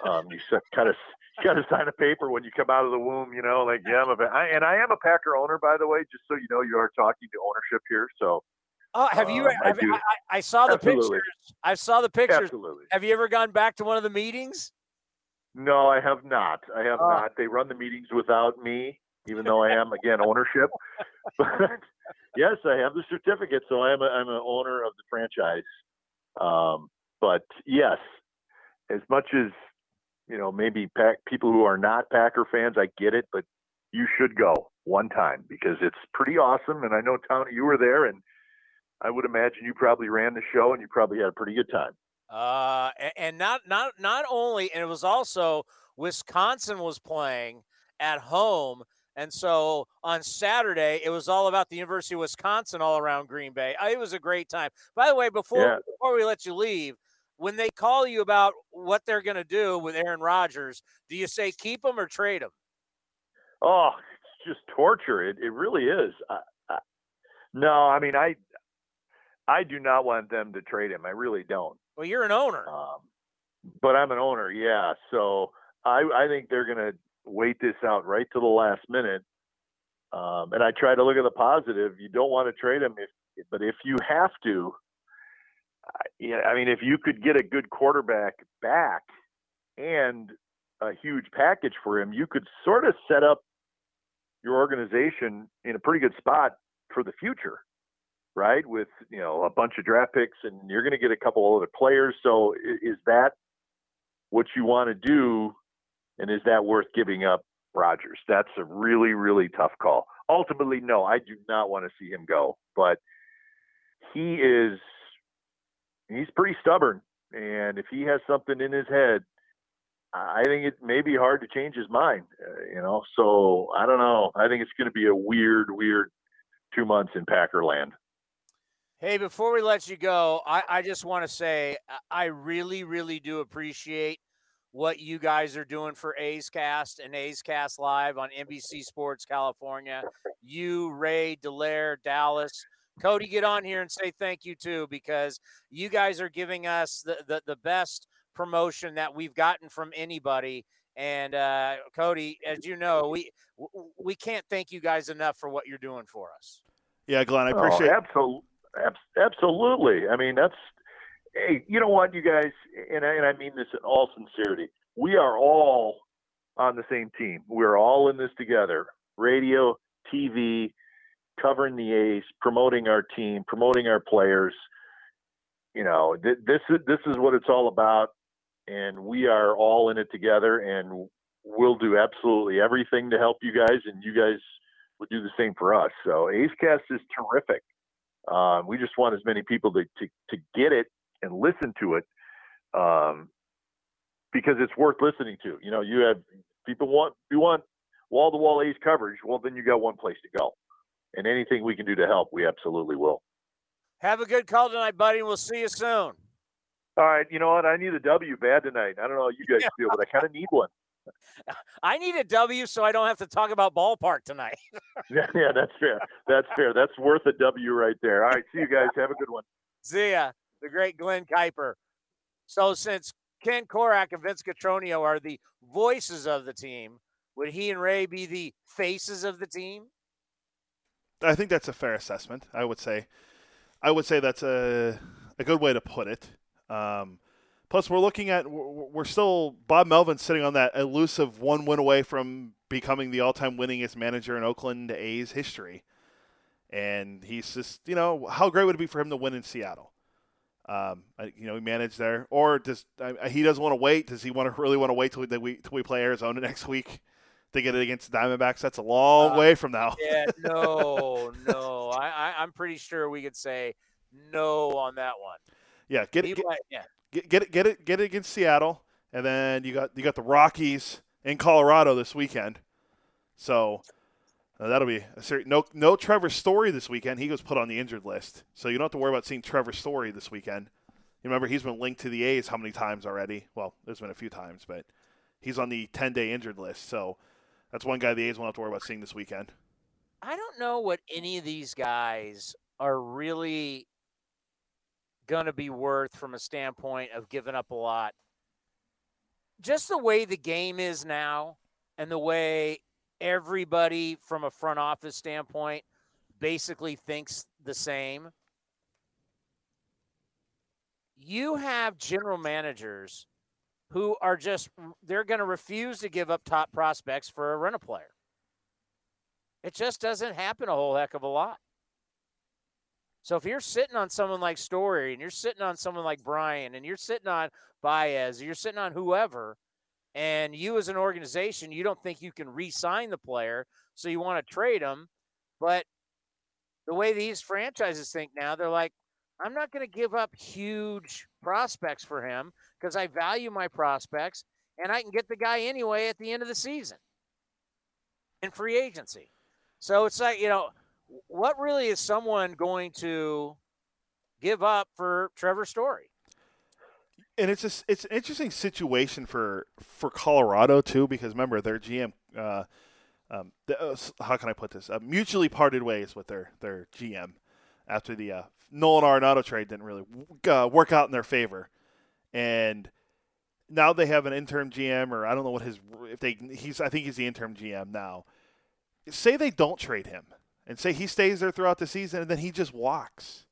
S9: Um, you kind of you got to sign a paper when you come out of the womb. You know, like yeah, I'm a I, and I am a Packer owner, by the way. Just so you know, you are talking to ownership here. So.
S5: Oh, have you? Um, have, I, I, I, saw the Absolutely. pictures. I saw the pictures.
S9: Absolutely.
S5: Have you ever gone back to one of the meetings?
S9: No, I have not. I have uh, not. They run the meetings without me, even though I am again ownership. but yes, I have the certificate, so I am a, I'm an owner of the franchise. Um, but yes, as much as you know, maybe pack, people who are not Packer fans, I get it, but you should go one time because it's pretty awesome. And I know Tony, you were there, and I would imagine you probably ran the show and you probably had a pretty good time.
S5: Uh, and not not not only, and it was also Wisconsin was playing at home, and so on Saturday it was all about the University of Wisconsin all around Green Bay. It was a great time. By the way, before yeah. before we let you leave, when they call you about what they're going to do with Aaron Rodgers, do you say keep him or trade him?
S9: Oh, it's just torture. It it really is. I, I, no, I mean I I do not want them to trade him. I really don't.
S5: Well, you're an owner.
S9: Um, but I'm an owner, yeah. So I, I think they're going to wait this out right to the last minute Um, and I try to look at the positive. You don't want to trade him, if, but if you have to, yeah, I mean, if you could get a good quarterback back and a huge package for him, you could sort of set up your organization in a pretty good spot for the future, right? With you know a bunch of draft picks, and you're going to get a couple other players. So is that what you want to do? And is that worth giving up Rodgers? That's a really, really tough call. Ultimately, no, I do not want to see him go, but he is he's pretty stubborn, and if he has something in his head, I think it may be hard to change his mind. Uh, you know, so I don't know. I think it's going to be a weird, weird two months in Packerland.
S5: Hey, before we let you go, I, I just want to say I really, really do appreciate what you guys are doing for A's Cast and A's Cast Live on NBC Sports California. You, Ray, Delaire, Dallas. Cody, get on here and say thank you too, because you guys are giving us the, the, the best promotion that we've gotten from anybody. And uh, Cody, as you know, we we can't thank you guys enough for what you're doing for us.
S6: Yeah, Glen, I appreciate.
S9: Oh, absolutely, absolutely. I mean, that's hey, you know what, you guys, and I, and I mean this in all sincerity. We are all on the same team. We're all in this together. Radio, TV, covering the A's, promoting our team, promoting our players. You know, th- this is this is what it's all about, and we are all in it together, and we'll do absolutely everything to help you guys, and you guys would do the same for us. So A's Cast is terrific. Um, we just want as many people to, to to get it and listen to it, um, because it's worth listening to. You know, you have people want you want wall to wall A's coverage. Well, then you got one place to go and anything we can do to help, we absolutely will.
S5: Have a good call tonight, buddy, and we'll see you soon.
S9: All right. You know what? I need a W bad tonight. I don't know how you guys feel, but I kind of need one.
S5: I need a W so I don't have to talk about ballpark tonight.
S9: yeah, yeah, that's fair. That's fair. That's worth a W right there. All right. See you guys. Have a good one.
S5: See ya. The great Glen Kuiper. So since Ken Korach and Vince Cotroneo are the voices of the team, would he and Ray be the faces of the team?
S6: I think that's a fair assessment. I would say, I would say that's a a good way to put it. Um, plus, we're looking at we're still Bob Melvin sitting on that elusive one win away from becoming the all-time winningest manager in Oakland A's history, and he's just you know how great would it be for him to win in Seattle? Um, you know, he managed there, or does he doesn't want to wait? Does he want to really want to wait till we, till we play Arizona next week? to get it against the Diamondbacks. That's a long uh, way from now.
S5: yeah, no, no. I, I, am pretty sure we could say no on that one.
S6: Yeah, get it, get, yeah. Get, get it, get it, get it against Seattle, and then you got you got the Rockies in Colorado this weekend. So uh, that'll be a ser- no no Trevor Story this weekend. He was put on the injured list, so you don't have to worry about seeing Trevor Story this weekend. You remember he's been linked to the A's how many times already? Well, there's been a few times, but he's on the 10 day injured list. So that's one guy the A's won't have to worry about seeing this weekend.
S5: I don't know what any of these guys are really going to be worth from a standpoint of giving up a lot. Just the way the game is now and the way everybody from a front office standpoint basically thinks the same. You have general managers who are just they're going to refuse to give up top prospects for a rental player. It just doesn't happen a whole heck of a lot. So if you're sitting on someone like Story and you're sitting on someone like Bryant and you're sitting on Baez, you're sitting on whoever, and you as an organization, you don't think you can re-sign the player, so you want to trade them, but the way these franchises think now, they're like, I'm not going to give up huge prospects for him because I value my prospects and I can get the guy anyway at the end of the season in free agency. So it's like, you know, what really is someone going to give up for Trevor Story?
S6: And it's it's an interesting situation for for Colorado too because remember their GM uh, um, the, uh, how can I put this uh, mutually parted ways with their their GM after the uh, Nolan Arenado trade didn't really uh, work out in their favor, and now they have an interim GM, or I don't know what his if they he's I think he's the interim GM now. say they don't trade him and say he stays there throughout the season and then he just walks.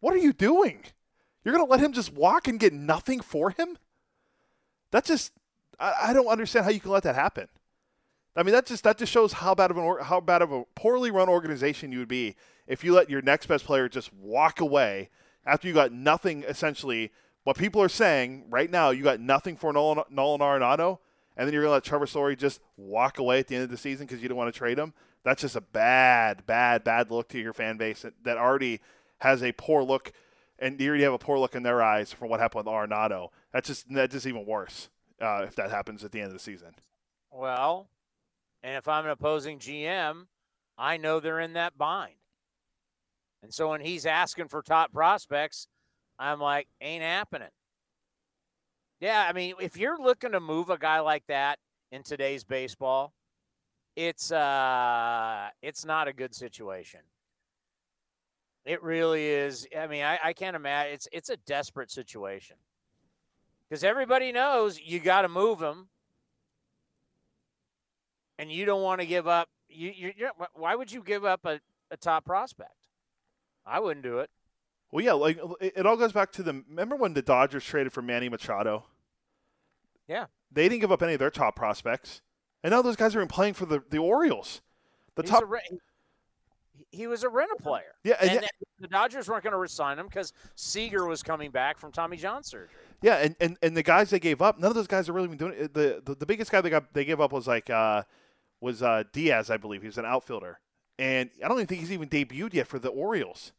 S6: What are you doing? You're going to let him just walk and get nothing for him? That just I, I don't understand how you can let that happen. I mean, that just that just shows how bad of an how bad of a poorly run organization you would be if you let your next best player just walk away after you got nothing. Essentially, what people are saying right now, you got nothing for Nolan, Nolan Arenado, and then you're gonna let Trevor Story just walk away at the end of the season because you don't want to trade him. That's just a bad, bad, bad look to your fan base that, already has a poor look, and you already have a poor look in their eyes from what happened with Arenado. That's just that's just even worse uh, if that happens at the end of the season.
S5: Well, and if I'm an opposing GM, I know they're in that bind. And so when he's asking for top prospects, I'm like, ain't happening. Yeah, I mean, if you're looking to move a guy like that in today's baseball, it's uh it's not a good situation. It really is. I mean, I, I can't imagine it's it's a desperate situation. Because everybody knows you got to move him and you don't want to give up. You, you, you why would you give up a, a top prospect? I wouldn't do it.
S6: Well, yeah, like it all goes back to the. Remember when the Dodgers traded for Manny Machado?
S5: Yeah,
S6: they didn't give up any of their top prospects, and now those guys are even playing for the the Orioles. The
S5: He's
S6: top.
S5: A, he was a rental player.
S6: Yeah, and,
S5: and
S6: yeah.
S5: the Dodgers weren't going to resign him because Seager was coming back from Tommy John surgery.
S6: Yeah, and, and, and the guys they gave up, none of those guys are really been doing it. The, the the biggest guy they got they gave up was like uh, was uh, Diaz, I believe. He was an outfielder, and I don't even think he's even debuted yet for the Orioles.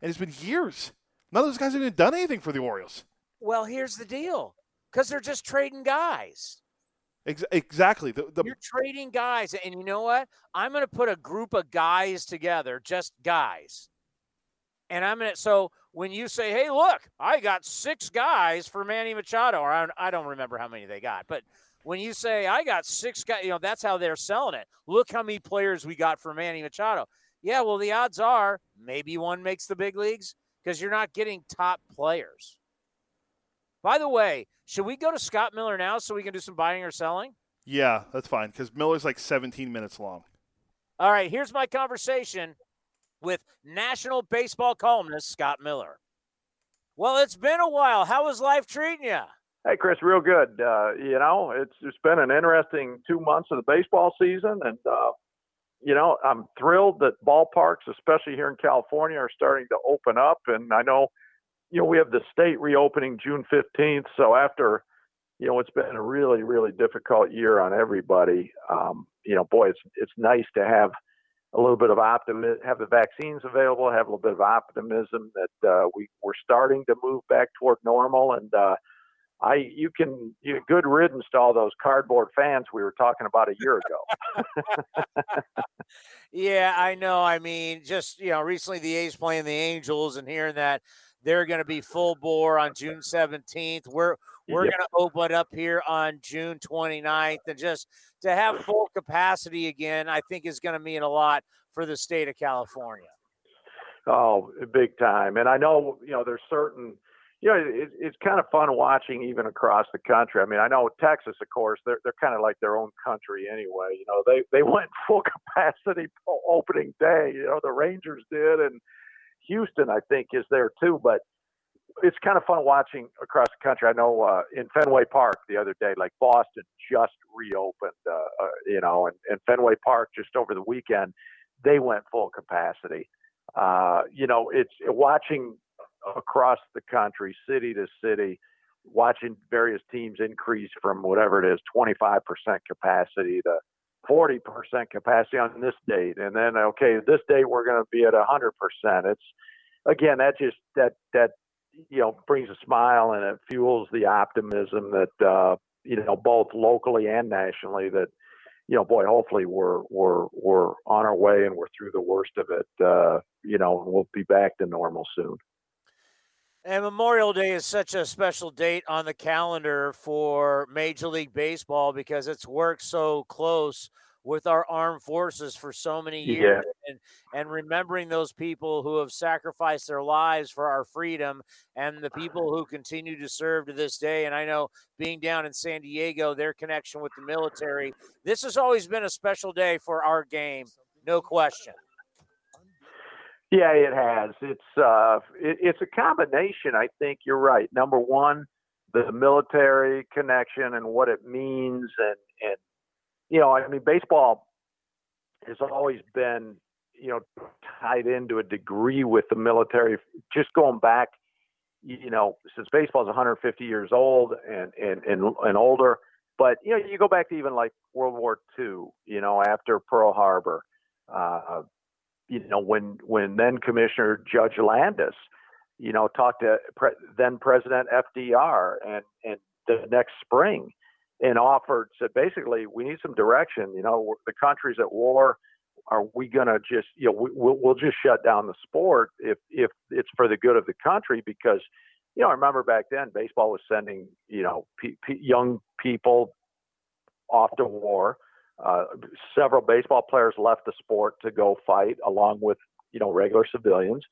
S6: And it's been years. None of those guys have even done anything for the Orioles.
S5: Well, here's the deal, because they're just trading guys.
S6: Ex- exactly. The, the,
S5: You're trading guys, and you know what? I'm going to put a group of guys together, just guys. And I'm going to so when you say, "Hey, look, I got six guys for Manny Machado," or I, I don't remember how many they got, but when you say I got six guys, you know that's how they're selling it. Look how many players we got for Manny Machado. Yeah, well, the odds are maybe one makes the big leagues because you're not getting top players. By the way, should we go to Scott Miller now so we can do some buying or selling?
S6: Yeah, that's fine because Miller's like 17 minutes long.
S5: All right, here's my conversation with National Baseball columnist Scott Miller. Well, it's been a while. How is life treating you?
S10: Hey, Chris, real good. Uh, you know, it's it's been an interesting two months of the baseball season, and uh, you know, I'm thrilled that ballparks, especially here in California, are starting to open up. And I know, you know, we have the state reopening June 15th. So after, you know, it's been a really, really difficult year on everybody. Um, you know, boy, it's it's nice to have a little bit of optimism, have the vaccines available, have a little bit of optimism that uh, we we're starting to move back toward normal. And uh, I, you can, you good riddance to all those cardboard fans we were talking about a year ago.
S5: yeah, I know. I mean, just you know, recently the A's playing the Angels and hearing that they're going to be full bore on June 17th. We're we're yep. going to open up here on June 29th, and just to have full capacity again, I think is going to mean a lot for the state of California.
S10: Oh, big time! And I know you know there's certain you know, it, it's kind of fun watching even across the country. I mean, I know Texas, of course, they're they're kind of like their own country anyway. You know, they they went full capacity opening day. You know, the Rangers did, and Houston, I think, is there too. But it's kind of fun watching across the country. I know uh, in Fenway Park the other day, like Boston just reopened. Uh, uh, you know, and, and Fenway Park just over the weekend, they went full capacity. Uh, you know, it's watching across the country, city to city, watching various teams increase from whatever it is, 25% capacity to 40% capacity on this date. And then, okay, this date we're going to be at 100%. It's, again, that just, that, that, you know, brings a smile and it fuels the optimism that, uh, you know, both locally and nationally that, you know, boy, hopefully we're we're we're on our way and we're through the worst of it. Uh, you know, and we'll be back to normal soon.
S5: And Memorial Day is such a special date on the calendar for Major League Baseball because it's worked so close with our armed forces for so many years
S10: yeah.
S5: and, and remembering those people who have sacrificed their lives for our freedom and the people who continue to serve to this day. And I know being down in San Diego, their connection with the military, this has always been a special day for our game no question.
S10: Yeah, it has. It's uh, it, it's a combination. I think you're right. Number one, the military connection and what it means, and and you know, I mean, baseball has always been you know tied into a degree with the military. Just going back, you know, since baseball is 150 years old and and and, and older. But you know, you go back to even like World War II. You know, after Pearl Harbor. Uh, you know, when when then Commissioner Judge Landis, you know, talked to pre- then President FDR and and the next spring, and offered said basically we need some direction. You know, the country's at war. Are we going to just you know we, we'll, we'll just shut down the sport if if it's for the good of the country because you know I remember back then baseball was sending you know p- p- young people off to war uh, several baseball players left the sport to go fight along with you know regular civilians,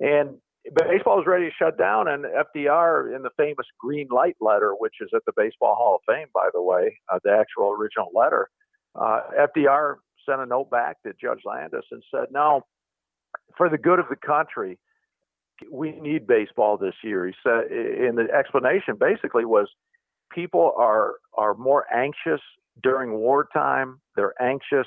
S10: and baseball was ready to shut down. And FDR, in the famous green light letter, which is at the Baseball Hall of Fame, by the way, uh, the actual original letter, uh, FDR sent a note back to Judge Landis and said, "No, for the good of the country." We need baseball this year. He said, and the explanation basically was people are are more anxious during wartime. They're anxious.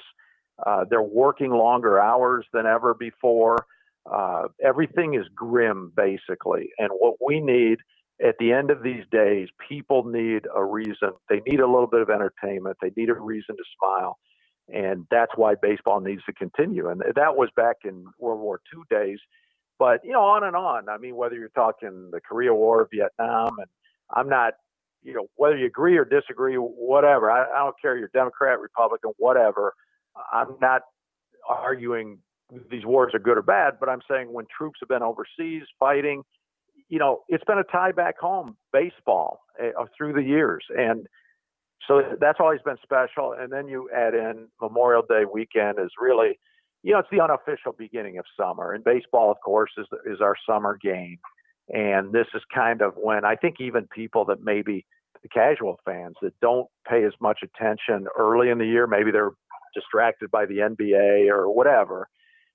S10: Uh, they're working longer hours than ever before. Uh, everything is grim, basically. And what we need at the end of these days, people need a reason. They need a little bit of entertainment. They need a reason to smile. And that's why baseball needs to continue. And that was back in World War II days. But, you know, on and on. I mean, whether you're talking the Korea War, Vietnam, and I'm not you know, whether you agree or disagree, whatever. I, I don't care. You're Democrat, Republican, whatever. I'm not arguing these wars are good or bad, but I'm saying when troops have been overseas fighting, you know, it's been a tie back home baseball uh, through the years, and so that's always been special. And then you add in Memorial Day weekend is really, you know, it's the unofficial beginning of summer, and baseball, of course, is is our summer game. And this is kind of when I think even people that maybe the casual fans that don't pay as much attention early in the year, maybe they're distracted by the NBA or whatever.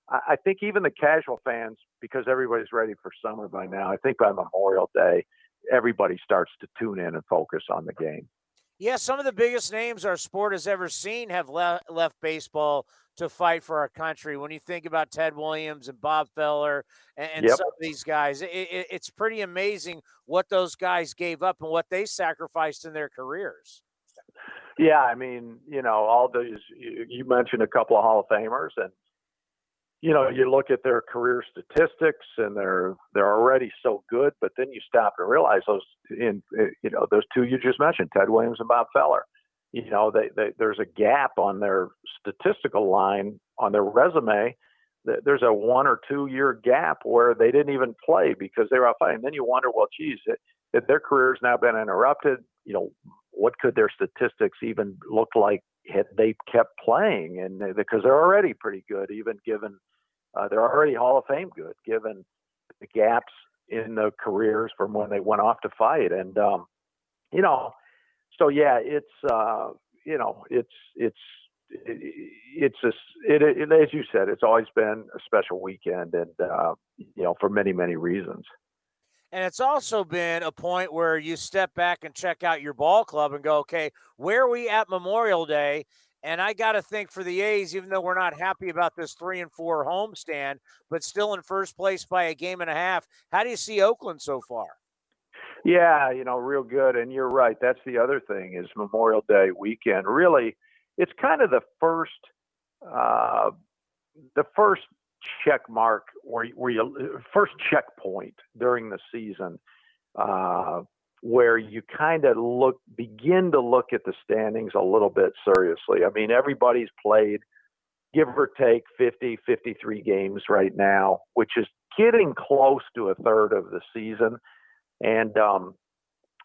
S10: I think even the casual fans, because everybody's ready for summer by now, I think by Memorial Day, everybody starts to tune in and focus on the game.
S5: Yeah, some of the biggest names our sport has ever seen have le- left baseball to fight for our country. When you think about Ted Williams and Bob Feller and, and yep. some of these guys, it, it, it's pretty amazing what those guys gave up and what they sacrificed in their careers.
S10: Yeah, I mean, you know, all those you, you mentioned a couple of Hall of Famers, and you know, you look at their career statistics, and they're they're already so good, but then you stop and realize those in eh, you know those two you just mentioned, Ted Williams and Bob Feller you know, they, they, there's a gap on their statistical line on their resume. There's a one or two year gap where they didn't even play because they were out fighting. Then you wonder, well, geez, if their career's now been interrupted, you know, what could their statistics even look like had they kept playing? And because they're already pretty good, even given uh, they're already Hall of Fame good, given the gaps in the careers from when they went off to fight. And um, you know, so yeah, it's uh, you know, it's it's it's a, it, it, as you said, it's always been a special weekend, and uh, you know, for many many reasons.
S5: And it's also been a point where you step back and check out your ball club and go, okay, where are we at Memorial Day? And I got to think for the A's, even though we're not happy about this three and four homestand, but still in first place by a game and a half. How do you see Oakland so far?
S10: Yeah, you know, real good. And you're right. That's the other thing is Memorial Day weekend. Really, it's kind of the first, uh, the first check mark where where you first checkpoint during the season, uh, where you kind of look begin to look at the standings a little bit seriously. I mean, everybody's played give or take 50, 53 games right now, which is getting close to a third of the season. And um,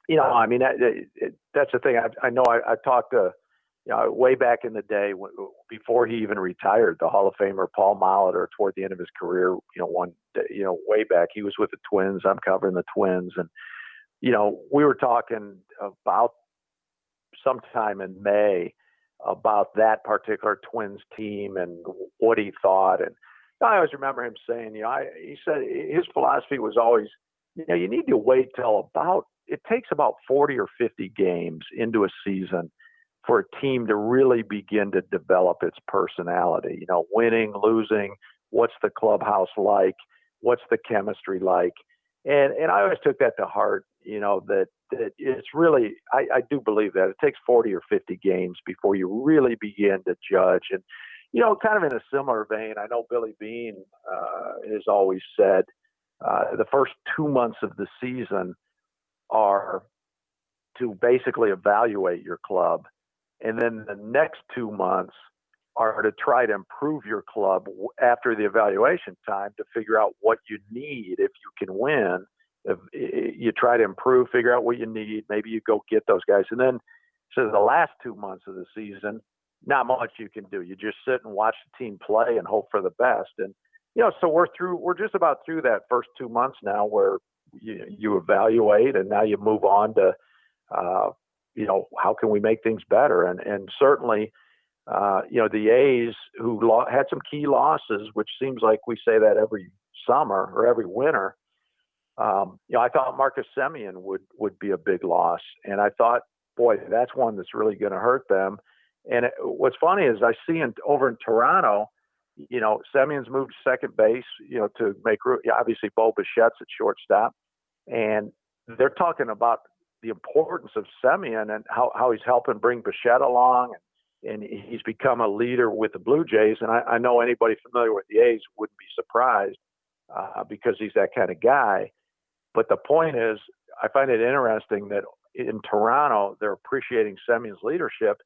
S10: you know, I mean, that, it, that's the thing. I, I know I, I talked to, you know, way back in the day when, before he even retired, the Hall of Famer Paul Molitor, toward the end of his career, you know, one, you know, way back, he was with the Twins. I'm covering the Twins, and you know, we were talking about sometime in May about that particular Twins team and what he thought. And I always remember him saying, you know, I, he said his philosophy was always, you know, you need to wait till about it takes about 40 or 50 games into a season for a team to really begin to develop its personality. You know, winning, losing, what's the clubhouse like, what's the chemistry like, and and I always took that to heart. You know that that it's really I, I do believe that it takes 40 or 50 games before you really begin to judge and. You know, kind of in a similar vein, I know Billy Beane uh, has always said uh, the first two months of the season are to basically evaluate your club. And then the next two months are to try to improve your club after the evaluation time to figure out what you need if you can win. If you try to improve, figure out what you need. Maybe you go get those guys. And then, so the last two months of the season, not much you can do. You just sit and watch the team play and hope for the best. And, you know, so we're through, we're just about through that first two months now where you, you evaluate and now you move on to, uh, you know, how can we make things better? And, and certainly, uh, you know, the A's who lo- had some key losses, which seems like we say that every summer or every winter. Um, you know, I thought Marcus Semien would would be a big loss, and I thought, boy, that's one that's really going to hurt them. And it, what's funny is I see in, over in Toronto, you know, Semien's moved to second base, you know, to make room. Obviously, Bo Bichette's at shortstop, and they're talking about the importance of Semien and how, how he's helping bring Bichette along, and, he's become a leader with the Blue Jays. And I, I know anybody familiar with the A's wouldn't be surprised uh, because he's that kind of guy. But the point is, I find it interesting that in Toronto they're appreciating Semien's leadership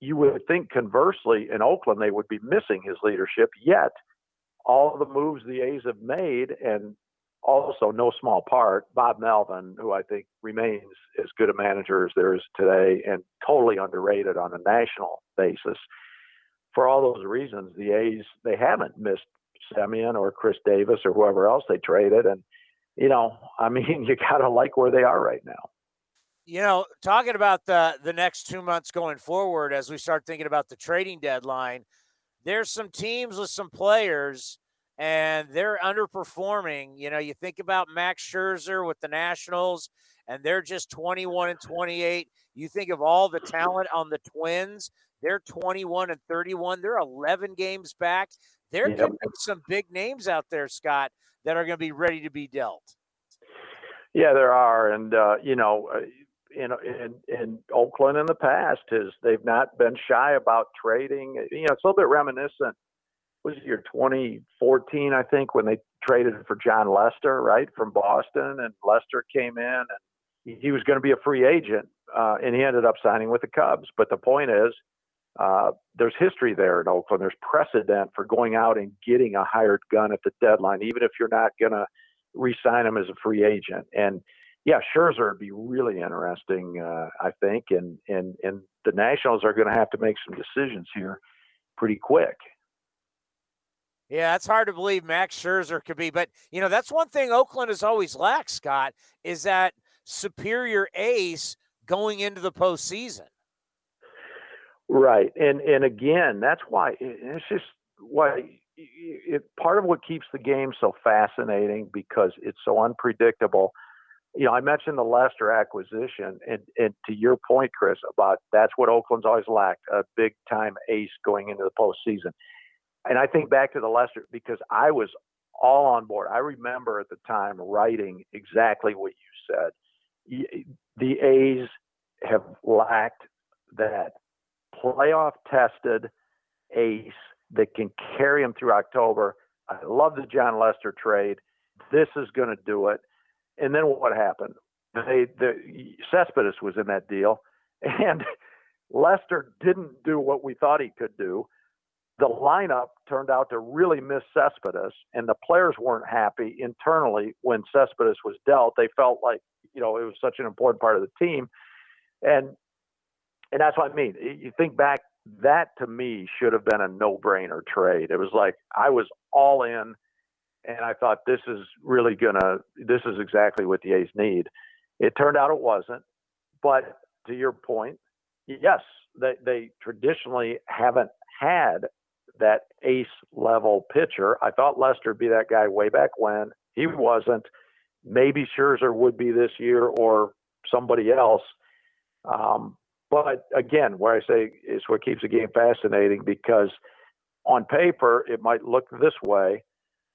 S10: you would think conversely in Oakland they would be missing his leadership. Yet all the moves the A's have made, and also no small part Bob Melvin, who I think remains as good a manager as there is today, and totally underrated on a national basis. For all those reasons, the A's they haven't missed Semien or Chris Davis or whoever else they traded, and you know, I mean, you gotta like where they are right now
S5: you know, talking about the the next two months going forward, as we start thinking about the trading deadline, there's some teams with some players, and they're underperforming. You know, you think about Max Scherzer with the Nationals, and they're just 21 and 28. You think of all the talent on the Twins, they're 21 and 31. They're 11 games back. There yep. could be some big names out there, Scott, that are going to be ready to be dealt.
S10: Yeah, there are, and uh, you know, uh, in, in in Oakland in the past is they've not been shy about trading. You know, it's a little bit reminiscent. Was it year 2014, I think, when they traded for Jon Lester, right, from Boston, and Lester came in and he was going to be a free agent, uh, and he ended up signing with the Cubs. But the point is, uh, there's history there in Oakland. There's precedent for going out and getting a hired gun at the deadline, even if you're not going to re-sign him as a free agent. And yeah, Scherzer would be really interesting, uh, I think, and and and the Nationals are going to have to make some decisions here pretty quick.
S5: Yeah, it's hard to believe Max Scherzer could be, but you know that's one thing Oakland has always lacked. Scott is that superior ace going into the postseason.
S10: Right, and and again, that's why it's just why it, part of what keeps the game so fascinating because it's so unpredictable you know, I mentioned the Lester acquisition, and, and to your point, Chris, about that's what Oakland's always lacked a big time ace going into the postseason. And I think back to the Lester because I was all on board. I remember at the time writing exactly what you said. The A's have lacked that playoff tested ace that can carry them through October. I love the Jon Lester trade. This is going to do it and then what happened? They the Cespedes was in that deal, and Lester didn't do what we thought he could do. The lineup turned out to really miss Cespedes, and the players weren't happy internally when Cespedes was dealt. They felt like you know it was such an important part of the team, and and that's what I mean. You think back, that to me should have been a no-brainer trade. It was like I was all in and I thought this is really gonna this is exactly what the A's need. It turned out it wasn't, but to your point, yes, They they traditionally haven't had that ace level pitcher. I thought Lester would be that guy way back when. He wasn't. Maybe Scherzer would be this year or somebody else. Um, but again, where I say is what keeps the game fascinating because on paper it might look this way,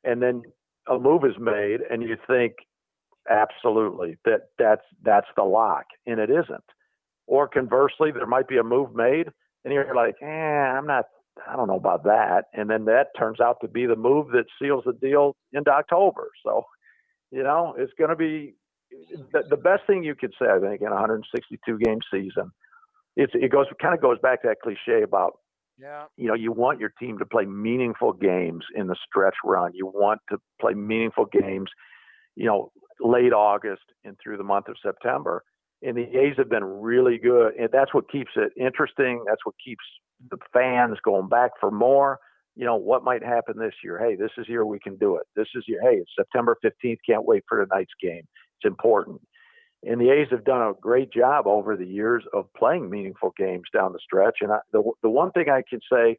S10: and then a move is made, and you think absolutely that that's that's the lock, and it isn't. Or conversely, there might be a move made, and you're like, eh, I'm not, I don't know about that, and then that turns out to be the move that seals the deal into October. So, you know, it's going to be the, the best thing you could say, I think, in a 162 game season it's it goes kind of goes back to that cliche about
S5: yeah.
S10: You know, you want your team to play meaningful games in the stretch run. You want to play meaningful games, you know, late August and through the month of September. And the A's have been really good, and that's what keeps it interesting. That's what keeps the fans going back for more. You know, what might happen this year? Hey, this is year we can do it. This is year. Hey, it's September 15th. Can't wait for tonight's game. It's important. And the A's have done a great job over the years of playing meaningful games down the stretch. And I, the the one thing I can say,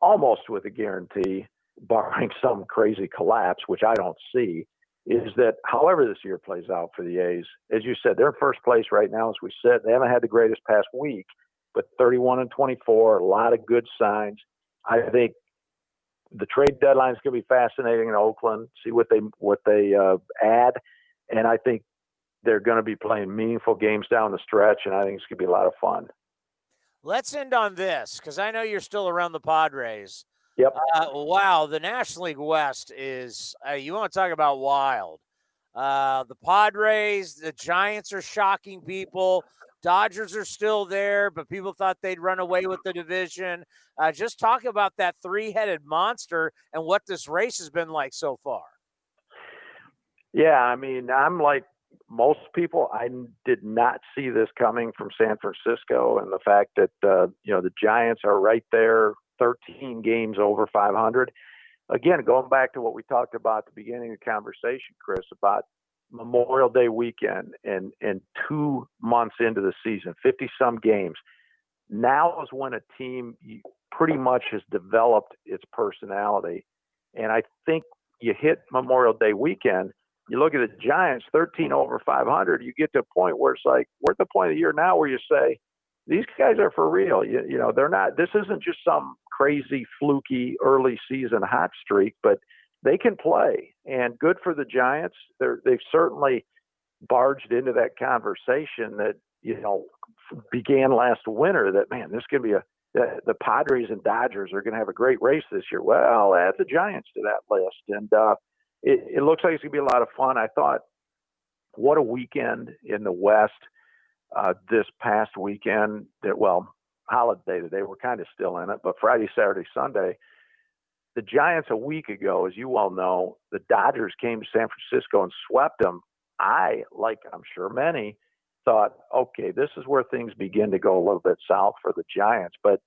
S10: almost with a guarantee, barring some crazy collapse, which I don't see, is that however this year plays out for the A's, as you said, they're in first place right now, as we said. They haven't had the greatest past week, but 31 and 24, a lot of good signs. I think the trade deadline is going to be fascinating in Oakland. See what they what they uh, add, and I think they're going to be playing meaningful games down the stretch, and I think it's going to be a lot of fun.
S5: Let's end on this because I know you're still around the Padres.
S10: Yep.
S5: Uh, wow, the National League West is, uh, you want to talk about wild. Uh, the Padres, the Giants are shocking people. Dodgers are still there, but people thought they'd run away with the division. Uh, just talk about that three headed monster and what this race has been like so far.
S10: Yeah, I mean, I'm like most people, I did not see this coming from San Francisco, and the fact that uh, you know the Giants are right there, 13 games over 500. Again, going back to what we talked about at the beginning of the conversation, Chris, about Memorial Day weekend and and two months into the season, 50 some games. Now is when a team pretty much has developed its personality, and I think you hit Memorial Day weekend you look at the Giants, 13 over 500. You get to a point where it's like we're at the point of the year now where you say these guys are for real. You, you know, they're not. This isn't just some crazy, fluky early season hot streak, but they can play. And good for the Giants. They're, they've certainly barged into that conversation that you know began last winter. That man, this could be a the, the Padres and Dodgers are going to have a great race this year. Well, add the Giants to that list, and uh, it, it looks like it's going to be a lot of fun. I thought, what a weekend in the West uh, this past weekend. That well, holiday today. We're kind of still in it, but Friday, Saturday, Sunday. The Giants a week ago, as you well know, the Dodgers came to San Francisco and swept them. I, like I'm sure many, thought, okay, this is where things begin to go a little bit south for the Giants. But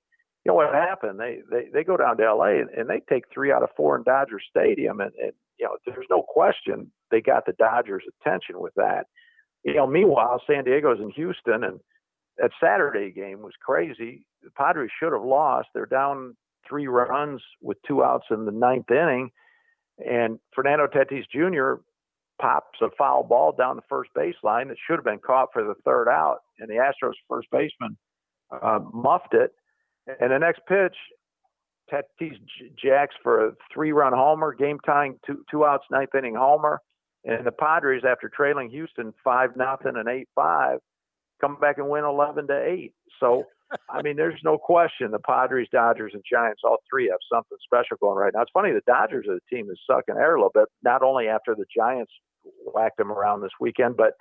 S10: you know what happened? They they, they go down to L.A. and, and they take three out of four in Dodger Stadium, and, and you know, there's no question they got the Dodgers' attention with that. You know, meanwhile, San Diego's in Houston, and that Saturday game was crazy. The Padres should have lost. They're down three runs with two outs in the ninth inning, and Fernando Tatis Jr. pops a foul ball down the first baseline that should have been caught for the third out, and the Astros first baseman uh, muffed it. And the next pitch, Tatis jacks for a three-run homer, game tying two two outs, ninth inning homer, and the Padres, after trailing Houston five nothing and eight five, come back and win eleven to eight. So, I mean, there's no question the Padres, Dodgers, and Giants, all three have something special going right now. It's funny the Dodgers are the team that's sucking air a little bit, not only after the Giants whacked them around this weekend, but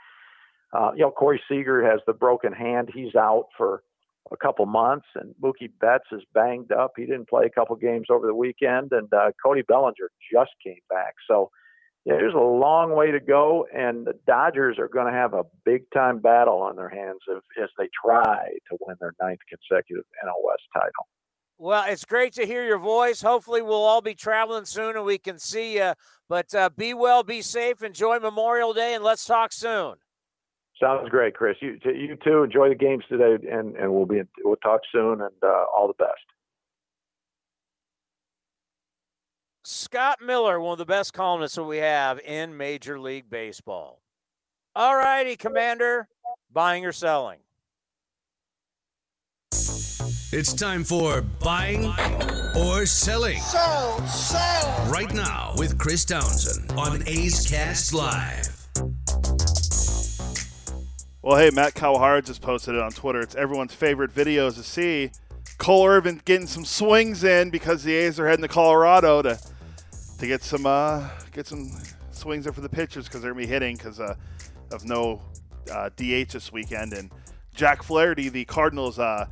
S10: uh, you know Corey Seager has the broken hand; he's out for a couple months, and Mookie Betts is banged up. He didn't play a couple games over the weekend, and uh, Cody Bellinger just came back. So yeah, there's a long way to go, and the Dodgers are going to have a big time battle on their hands if, as they try to win their ninth consecutive NL West title.
S5: Well, it's great to hear your voice. Hopefully, we'll all be traveling soon and we can see you. But uh, be well, be safe, enjoy Memorial Day, and let's talk soon.
S10: Sounds great, Chris. You you too. Enjoy the games today, and and we'll be in, we'll talk soon. And uh, all the best.
S5: Scott Miller, one of the best columnists that we have in Major League Baseball. All righty, Commander, buying or selling?
S2: It's time for buying or selling.
S3: Sell, sell.
S2: Right now with Chris Townsend on A's Cast Live.
S6: Well, hey, Matt Kawahara just posted it on Twitter. It's everyone's favorite videos to see. Cole Irvin getting some swings in because the A's are heading to Colorado to to get some uh, get some swings in for the pitchers because they're gonna be hitting because uh, of no uh, DH this weekend. And Jack Flaherty, the Cardinals' uh,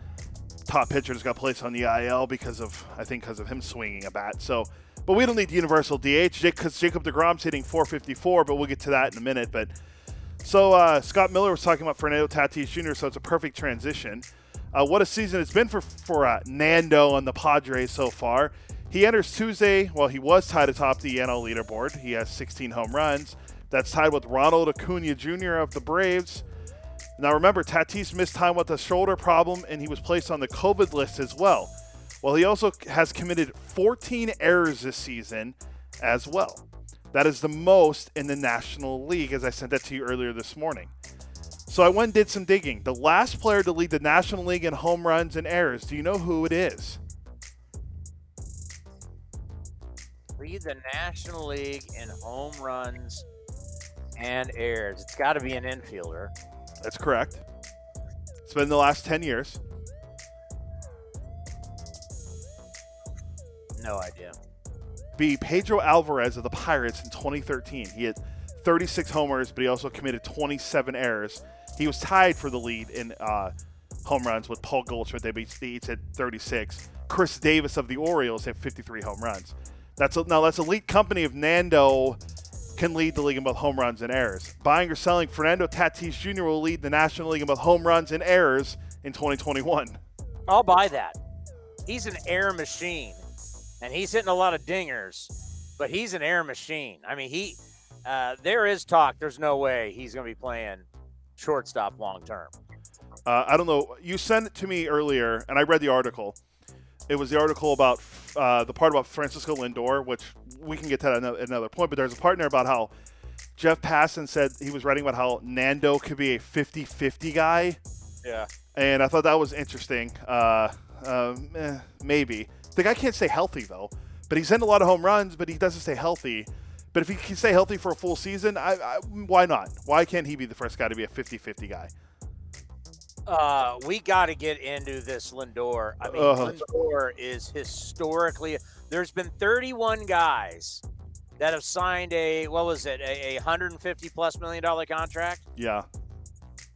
S6: top pitcher, just got placed on the IL because of I think because of him swinging a bat. So, but we don't need universal DH because Jacob Degrom's hitting 454. But we'll get to that in a minute. But so uh, Scott Miller was talking about Fernando Tatis Jr. So it's a perfect transition. Uh, what a season it's been for for uh, Nando and the Padres so far. He enters Tuesday. Well, he was tied atop the NL leaderboard. He has 16 home runs. That's tied with Ronald Acuna Jr. of the Braves. Now remember, Tatis missed time with a shoulder problem, and he was placed on the COVID list as well. Well, he also has committed 14 errors this season as well. That is the most in the National League, as I sent that to you earlier this morning. So I went and did some digging. The last player to lead the National League in home runs and errors, do you know who it is?
S5: Lead the National League in home runs and errors. It's got to be an infielder.
S6: That's correct. It's been the last 10 years.
S5: No idea.
S6: Be Pedro Alvarez of the Pirates in 2013. He had 36 homers, but he also committed 27 errors. He was tied for the lead in uh, home runs with Paul Goldschmidt. They each had 36. Chris Davis of the Orioles had 53 home runs. That's a, now that's elite company of Nando can lead the league in both home runs and errors. Buying or selling, Fernando Tatis Jr. will lead the National League in both home runs and errors in 2021.
S5: I'll buy that. He's an air machine, and he's hitting a lot of dingers, but he's an air machine. I mean, he uh, there is talk. There's no way he's going to be playing shortstop long term.
S6: Uh, I don't know. You sent it to me earlier, and I read the article. It was the article about uh, the part about Francisco Lindor, which we can get to that at another point. But there's a part there about how Jeff Passan said he was writing about how Nando could be a 50-50 guy.
S5: Yeah.
S6: And I thought that was interesting. Uh, um, eh, maybe the guy can't stay healthy though, but he's in a lot of home runs, but he doesn't stay healthy. But if he can stay healthy for a full season, I, I, why not? Why can't he be the first guy to be a 50-50 guy?
S5: Uh, we got to get into this Lindor. I mean, uh, Lindor is historically. There's been 31 guys that have signed a what was it, a, a 150 plus million dollar contract.
S6: Yeah.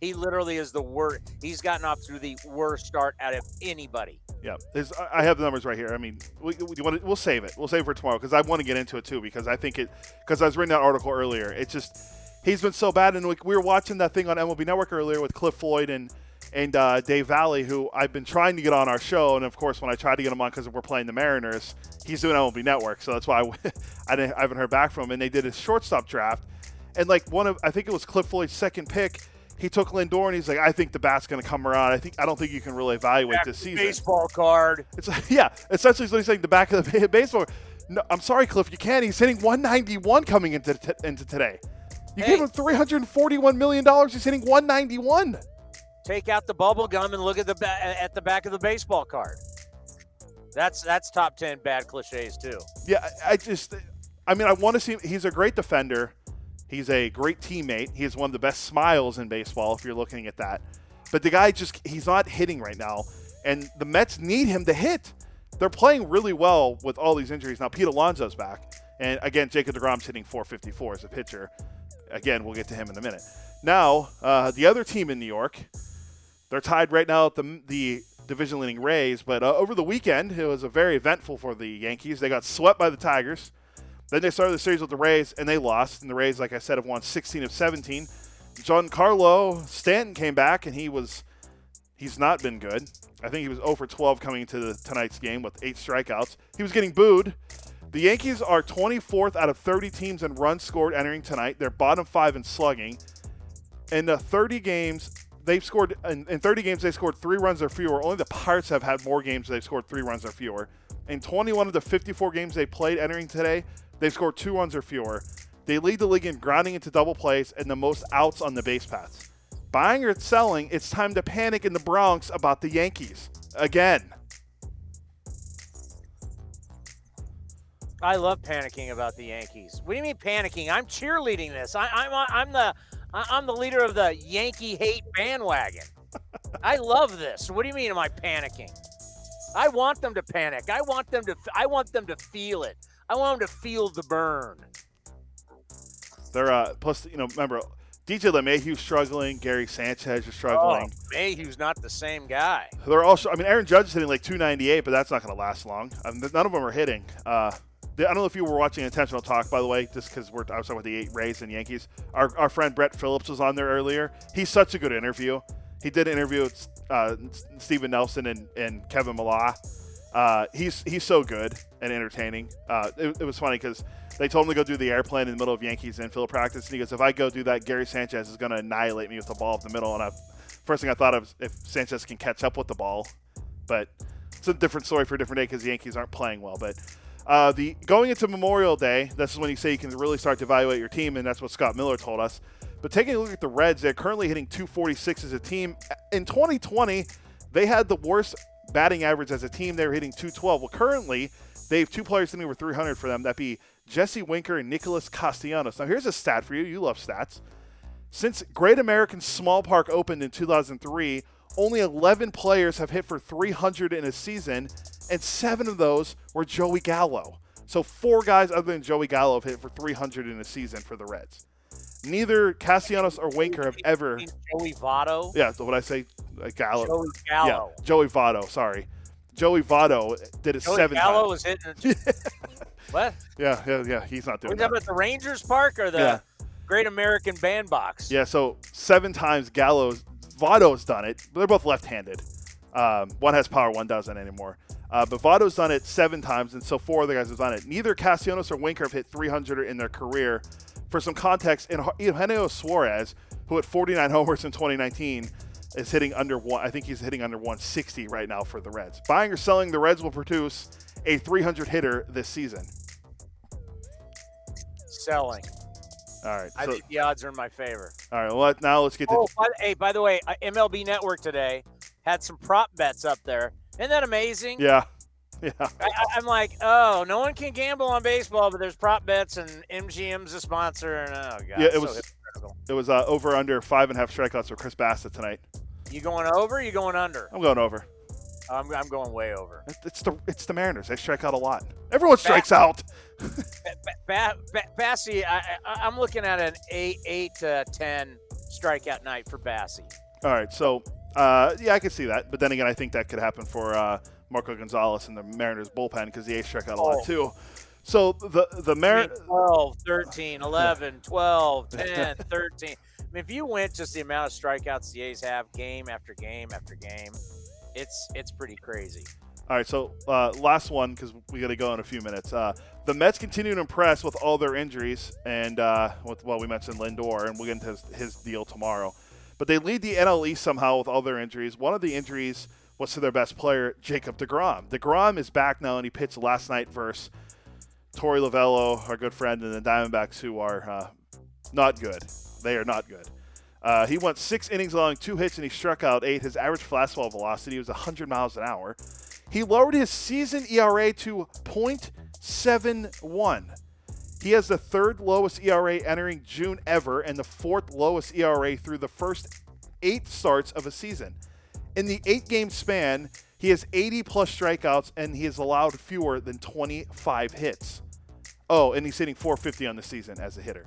S5: He literally is the worst. He's gotten off to the worst start out of anybody.
S6: Yeah, There's, I have the numbers right here. I mean, we, we, we'll save it. We'll save it for tomorrow because I want to get into it too because I think it because I was reading that article earlier. It's just he's been so bad, and we, we were watching that thing on MLB Network earlier with Cliff Floyd and and uh, Dave Valle, who I've been trying to get on our show, and of course, when I tried to get him on because we're playing the Mariners, he's doing MLB Network, so that's why I, I, didn't, I haven't heard back from him. And they did a shortstop draft, and like one of I think it was Cliff Floyd's second pick. He took Lindor, and he's like, "I think the bat's going to come around. I think I don't think you can really evaluate back this season."
S5: Baseball card.
S6: It's like, yeah, essentially what he's saying. The back of the baseball. No, I'm sorry, Cliff, you can't. He's hitting 191 coming into t- into today. You hey. gave him 341 million dollars. He's hitting 191
S5: take out the bubble gum and look at the ba- at the back of the baseball card. That's that's top ten bad cliches too.
S6: Yeah, I just, I mean, I want to see. He's a great defender. He's a great teammate. He has one of the best smiles in baseball if you're looking at that. But the guy just he's not hitting right now, and the Mets need him to hit. They're playing really well with all these injuries now. Pete Alonso's back, and again, Jacob Degrom's hitting 454 as a pitcher. Again, we'll get to him in a minute. Now, uh, the other team in New York, they're tied right now at the the division leading Rays, but uh, over the weekend it was a very eventful for the Yankees. They got swept by the Tigers. Then they started the series with the Rays and they lost. And the Rays, like I said, have won 16 of 17. Giancarlo Stanton came back and he was he's not been good. I think he was 0 for 12 coming into the, tonight's game with eight strikeouts. He was getting booed. The Yankees are 24th out of 30 teams in runs scored entering tonight. They're bottom five in slugging. In the 30 games, they've scored in, in 30 games they scored three runs or fewer. Only the Pirates have had more games they've scored three runs or fewer. In 21 of the 54 games they played entering today, they've scored two runs or fewer. They lead the league in grounding into double plays and the most outs on the base paths. Buying or selling, it's time to panic in the Bronx about the Yankees again.
S5: I love panicking about the Yankees. What do you mean panicking? I'm cheerleading this. I, I'm I'm the I'm the leader of the Yankee hate bandwagon. I love this. What do you mean? Am I panicking? I want them to panic. I want them to. I want them to feel it. I want them to feel the burn.
S6: They're uh, plus, you know, remember DJ LeMahieu's struggling, Gary Sanchez is struggling.
S5: Oh, Mayhew's not the same guy.
S6: They're also, I mean, Aaron Judge is hitting like 298, but that's not going to last long. I mean, none of them are hitting. Uh, I don't know if you were watching Intentional Talk, by the way, just because we're I was talking about the Rays and Yankees. Our, our friend Brett Phillips was on there earlier. He's such a good interview. He did an interview with uh, Stephen Nelson and, and Kevin Millar. Uh, he's he's so good and entertaining. Uh, it, it, was funny because they told him to go do the airplane in the middle of Yankees infield practice, and he goes, "If I go do that, Gary Sanchez is going to annihilate me with the ball up the middle." And I, first thing I thought of if Sanchez can catch up with the ball, but it's a different story for a different day because the Yankees aren't playing well. But uh, the going into Memorial Day, this is when you say you can really start to evaluate your team, and that's what Scott Miller told us. But taking a look at the Reds, they're currently hitting 246 as a team. In 2020, they had the worst batting average as a team. They were hitting 212. Well, currently, they have two players hitting over 300 for them. That be Jesse Winker and Nicholas Castellanos. Now, here's a stat for you. You love stats. Since Great American Small Park opened in 2003, only 11 players have hit for 300 in a season, and seven of those were Joey Gallo. So four guys other than Joey Gallo have hit for 300 in a season for the Reds. Neither Castellanos or Winker have ever.
S5: Joey Votto.
S6: Yeah, so what I say, uh, Gallo.
S5: Joey Gallo.
S6: Yeah, Joey Votto. Sorry, Joey Votto did it
S5: Joey
S6: seven
S5: Gallo
S6: times.
S5: was hitting. what?
S6: Yeah, yeah, yeah. He's not doing
S5: Was
S6: that.
S5: that at the Rangers Park or the
S6: Yeah.
S5: Great American Bandbox?
S6: Yeah, so seven times Gallo's Votto's done it. They're both left-handed. Um, one has power, one doesn't anymore. Uh, but Votto's done it seven times, and so four other guys have done it. Neither Castellanos or Winker have hit 300 in their career. For some context, in Eugenio Suarez, who hit 49 homers in 2019, is hitting under one. I think he's hitting under 160 right now for the Reds. Buying or selling, the Reds will produce a 300 hitter this season.
S5: Selling.
S6: All right.
S5: I
S6: so-
S5: think the odds are in my favor.
S6: all right. Well, now let's get to
S5: Oh, by, hey, by the way, uh, MLB Network today had some prop bets up there. Isn't that amazing?
S6: yeah, yeah.
S5: I, I'm like, oh, no one can gamble on baseball, but there's prop bets, and MGM's a sponsor, and oh god,
S6: Yeah, it
S5: so
S6: was- It was uh, over under five and a half strikeouts for Chris Bassitt tonight.
S5: You going over? You going under?
S6: I'm going over.
S5: I'm, I'm going way over.
S6: It's the it's the Mariners. They strike out a lot. Everyone strikes out.
S5: Ba- ba- Bassie, I, I, I'm looking at an eight, eight to ten strikeout night for Bassie.
S6: All right, so uh, yeah, I can see that. But then again, I think that could happen for uh, Marco Gonzalez and the Mariners bullpen because the A's strike out a lot
S5: Oh.
S6: too. So the the
S5: I mean,
S6: Mariners.
S5: 12, 13, 11, 12, 10, 13. I mean, if you went just the amount of strikeouts the A's have game after game after game, it's it's pretty crazy.
S6: All right, so uh, last one because we got to go in a few minutes. Uh, the Mets continue to impress with all their injuries, and uh, with well, we mentioned Lindor, and we'll get into his, his deal tomorrow. But they lead the NL East somehow with all their injuries. One of the injuries was to their best player, Jacob Degrom. Degrom is back now, and he pitched last night versus Torey Lovullo, our good friend, and the Diamondbacks, who are uh, not good. They are not good. Uh, he went six innings long, two hits, and he struck out eight. His average fastball velocity was 100 miles an hour. He lowered his season ERA to 0.71. He has the third lowest ERA entering June ever and the fourth lowest ERA through the first eight starts of a season. In the eight game span, he has 80 plus strikeouts and he has allowed fewer than 25 hits. Oh, and he's hitting 450 on the season as a hitter.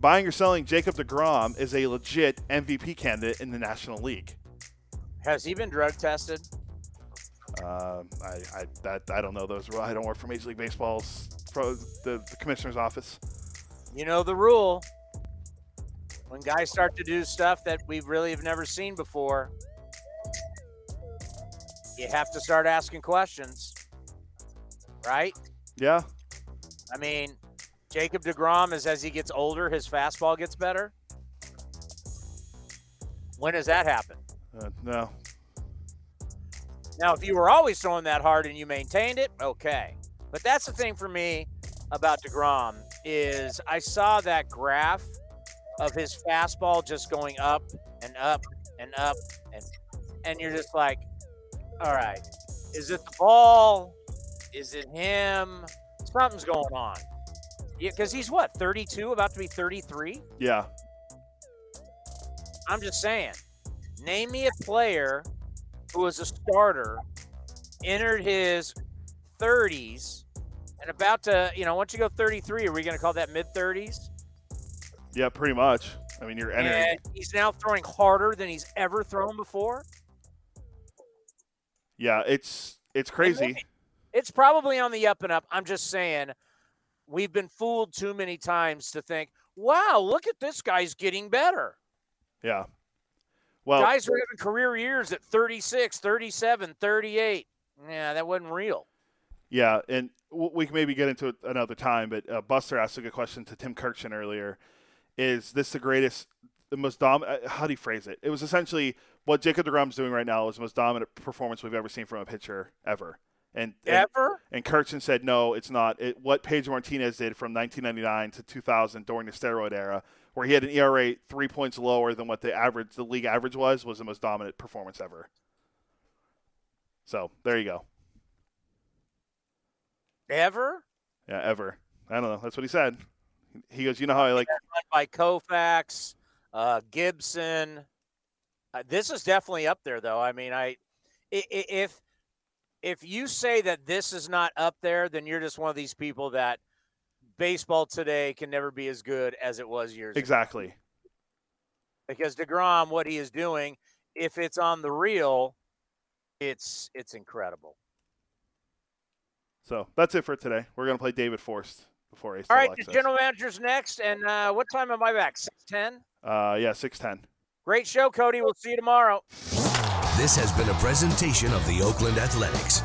S6: Buying or selling Jacob DeGrom is a legit MVP candidate in the National League.
S5: Has he been drug tested?
S6: Um, I, I, that, I don't know those. Rules. I don't work for Major League Baseball's pro, the, the commissioner's office.
S5: You know the rule. When guys start to do stuff that we really have never seen before, you have to start asking questions. Right?
S6: Yeah.
S5: I mean, Jacob DeGrom is as he gets older, his fastball gets better. When does that happen?
S6: Uh, no.
S5: Now, if you were always throwing that hard and you maintained it, okay. But that's the thing for me about DeGrom is I saw that graph of his fastball just going up and up and up and and you're just like, all right, is it the ball? Is it him? Something's going on. Yeah, because he's what, 32, about to be 33?
S6: Yeah.
S5: I'm just saying. Name me a player who was a starter, entered his 30s, and about to, you know, once you go 33, are we going to call that mid 30s?
S6: Yeah, pretty much. I mean, you're entering.
S5: And he's now throwing harder than he's ever thrown before.
S6: Yeah, it's it's crazy.
S5: It's probably on the up and up. I'm just saying, we've been fooled too many times to think, wow, look at this guy's getting better.
S6: Yeah. Well,
S5: guys are having career years at 36, 37, 38. Yeah, that wasn't real.
S6: Yeah, and we can maybe get into it another time, but uh, Buster asked a good question to Tim Kurkjian earlier. Is this the greatest, the most dominant? Uh, how do you phrase it? It was essentially what Jacob DeGrom's doing right now is the most dominant performance we've ever seen from a pitcher ever. And, and
S5: ever?
S6: And Kurkjian said no, it's not. It, what Pedro Martinez did from 1999 to 2000 during the steroid era, where he had an ERA three points lower than what the average, the league average was, was the most dominant performance ever. So there you go.
S5: Ever?
S6: Yeah, ever. I don't know. That's what he said. He goes, you know how I like
S5: by Koufax, uh, Gibson. Uh, this is definitely up there, though. I mean, I if if you say that this is not up there, then you're just one of these people that baseball today can never be as good as it was years
S6: exactly.
S5: ago. Because Degrom, what he is doing, if it's on the real, it's it's incredible.
S6: So that's it for today. We're gonna play David Forst before Ace.
S5: All right, the general manager's next, and uh, what time am I back? Six ten.
S6: Uh, yeah, six ten.
S5: Great show, Cody. We'll see you tomorrow.
S2: This has been a presentation of the Oakland Athletics.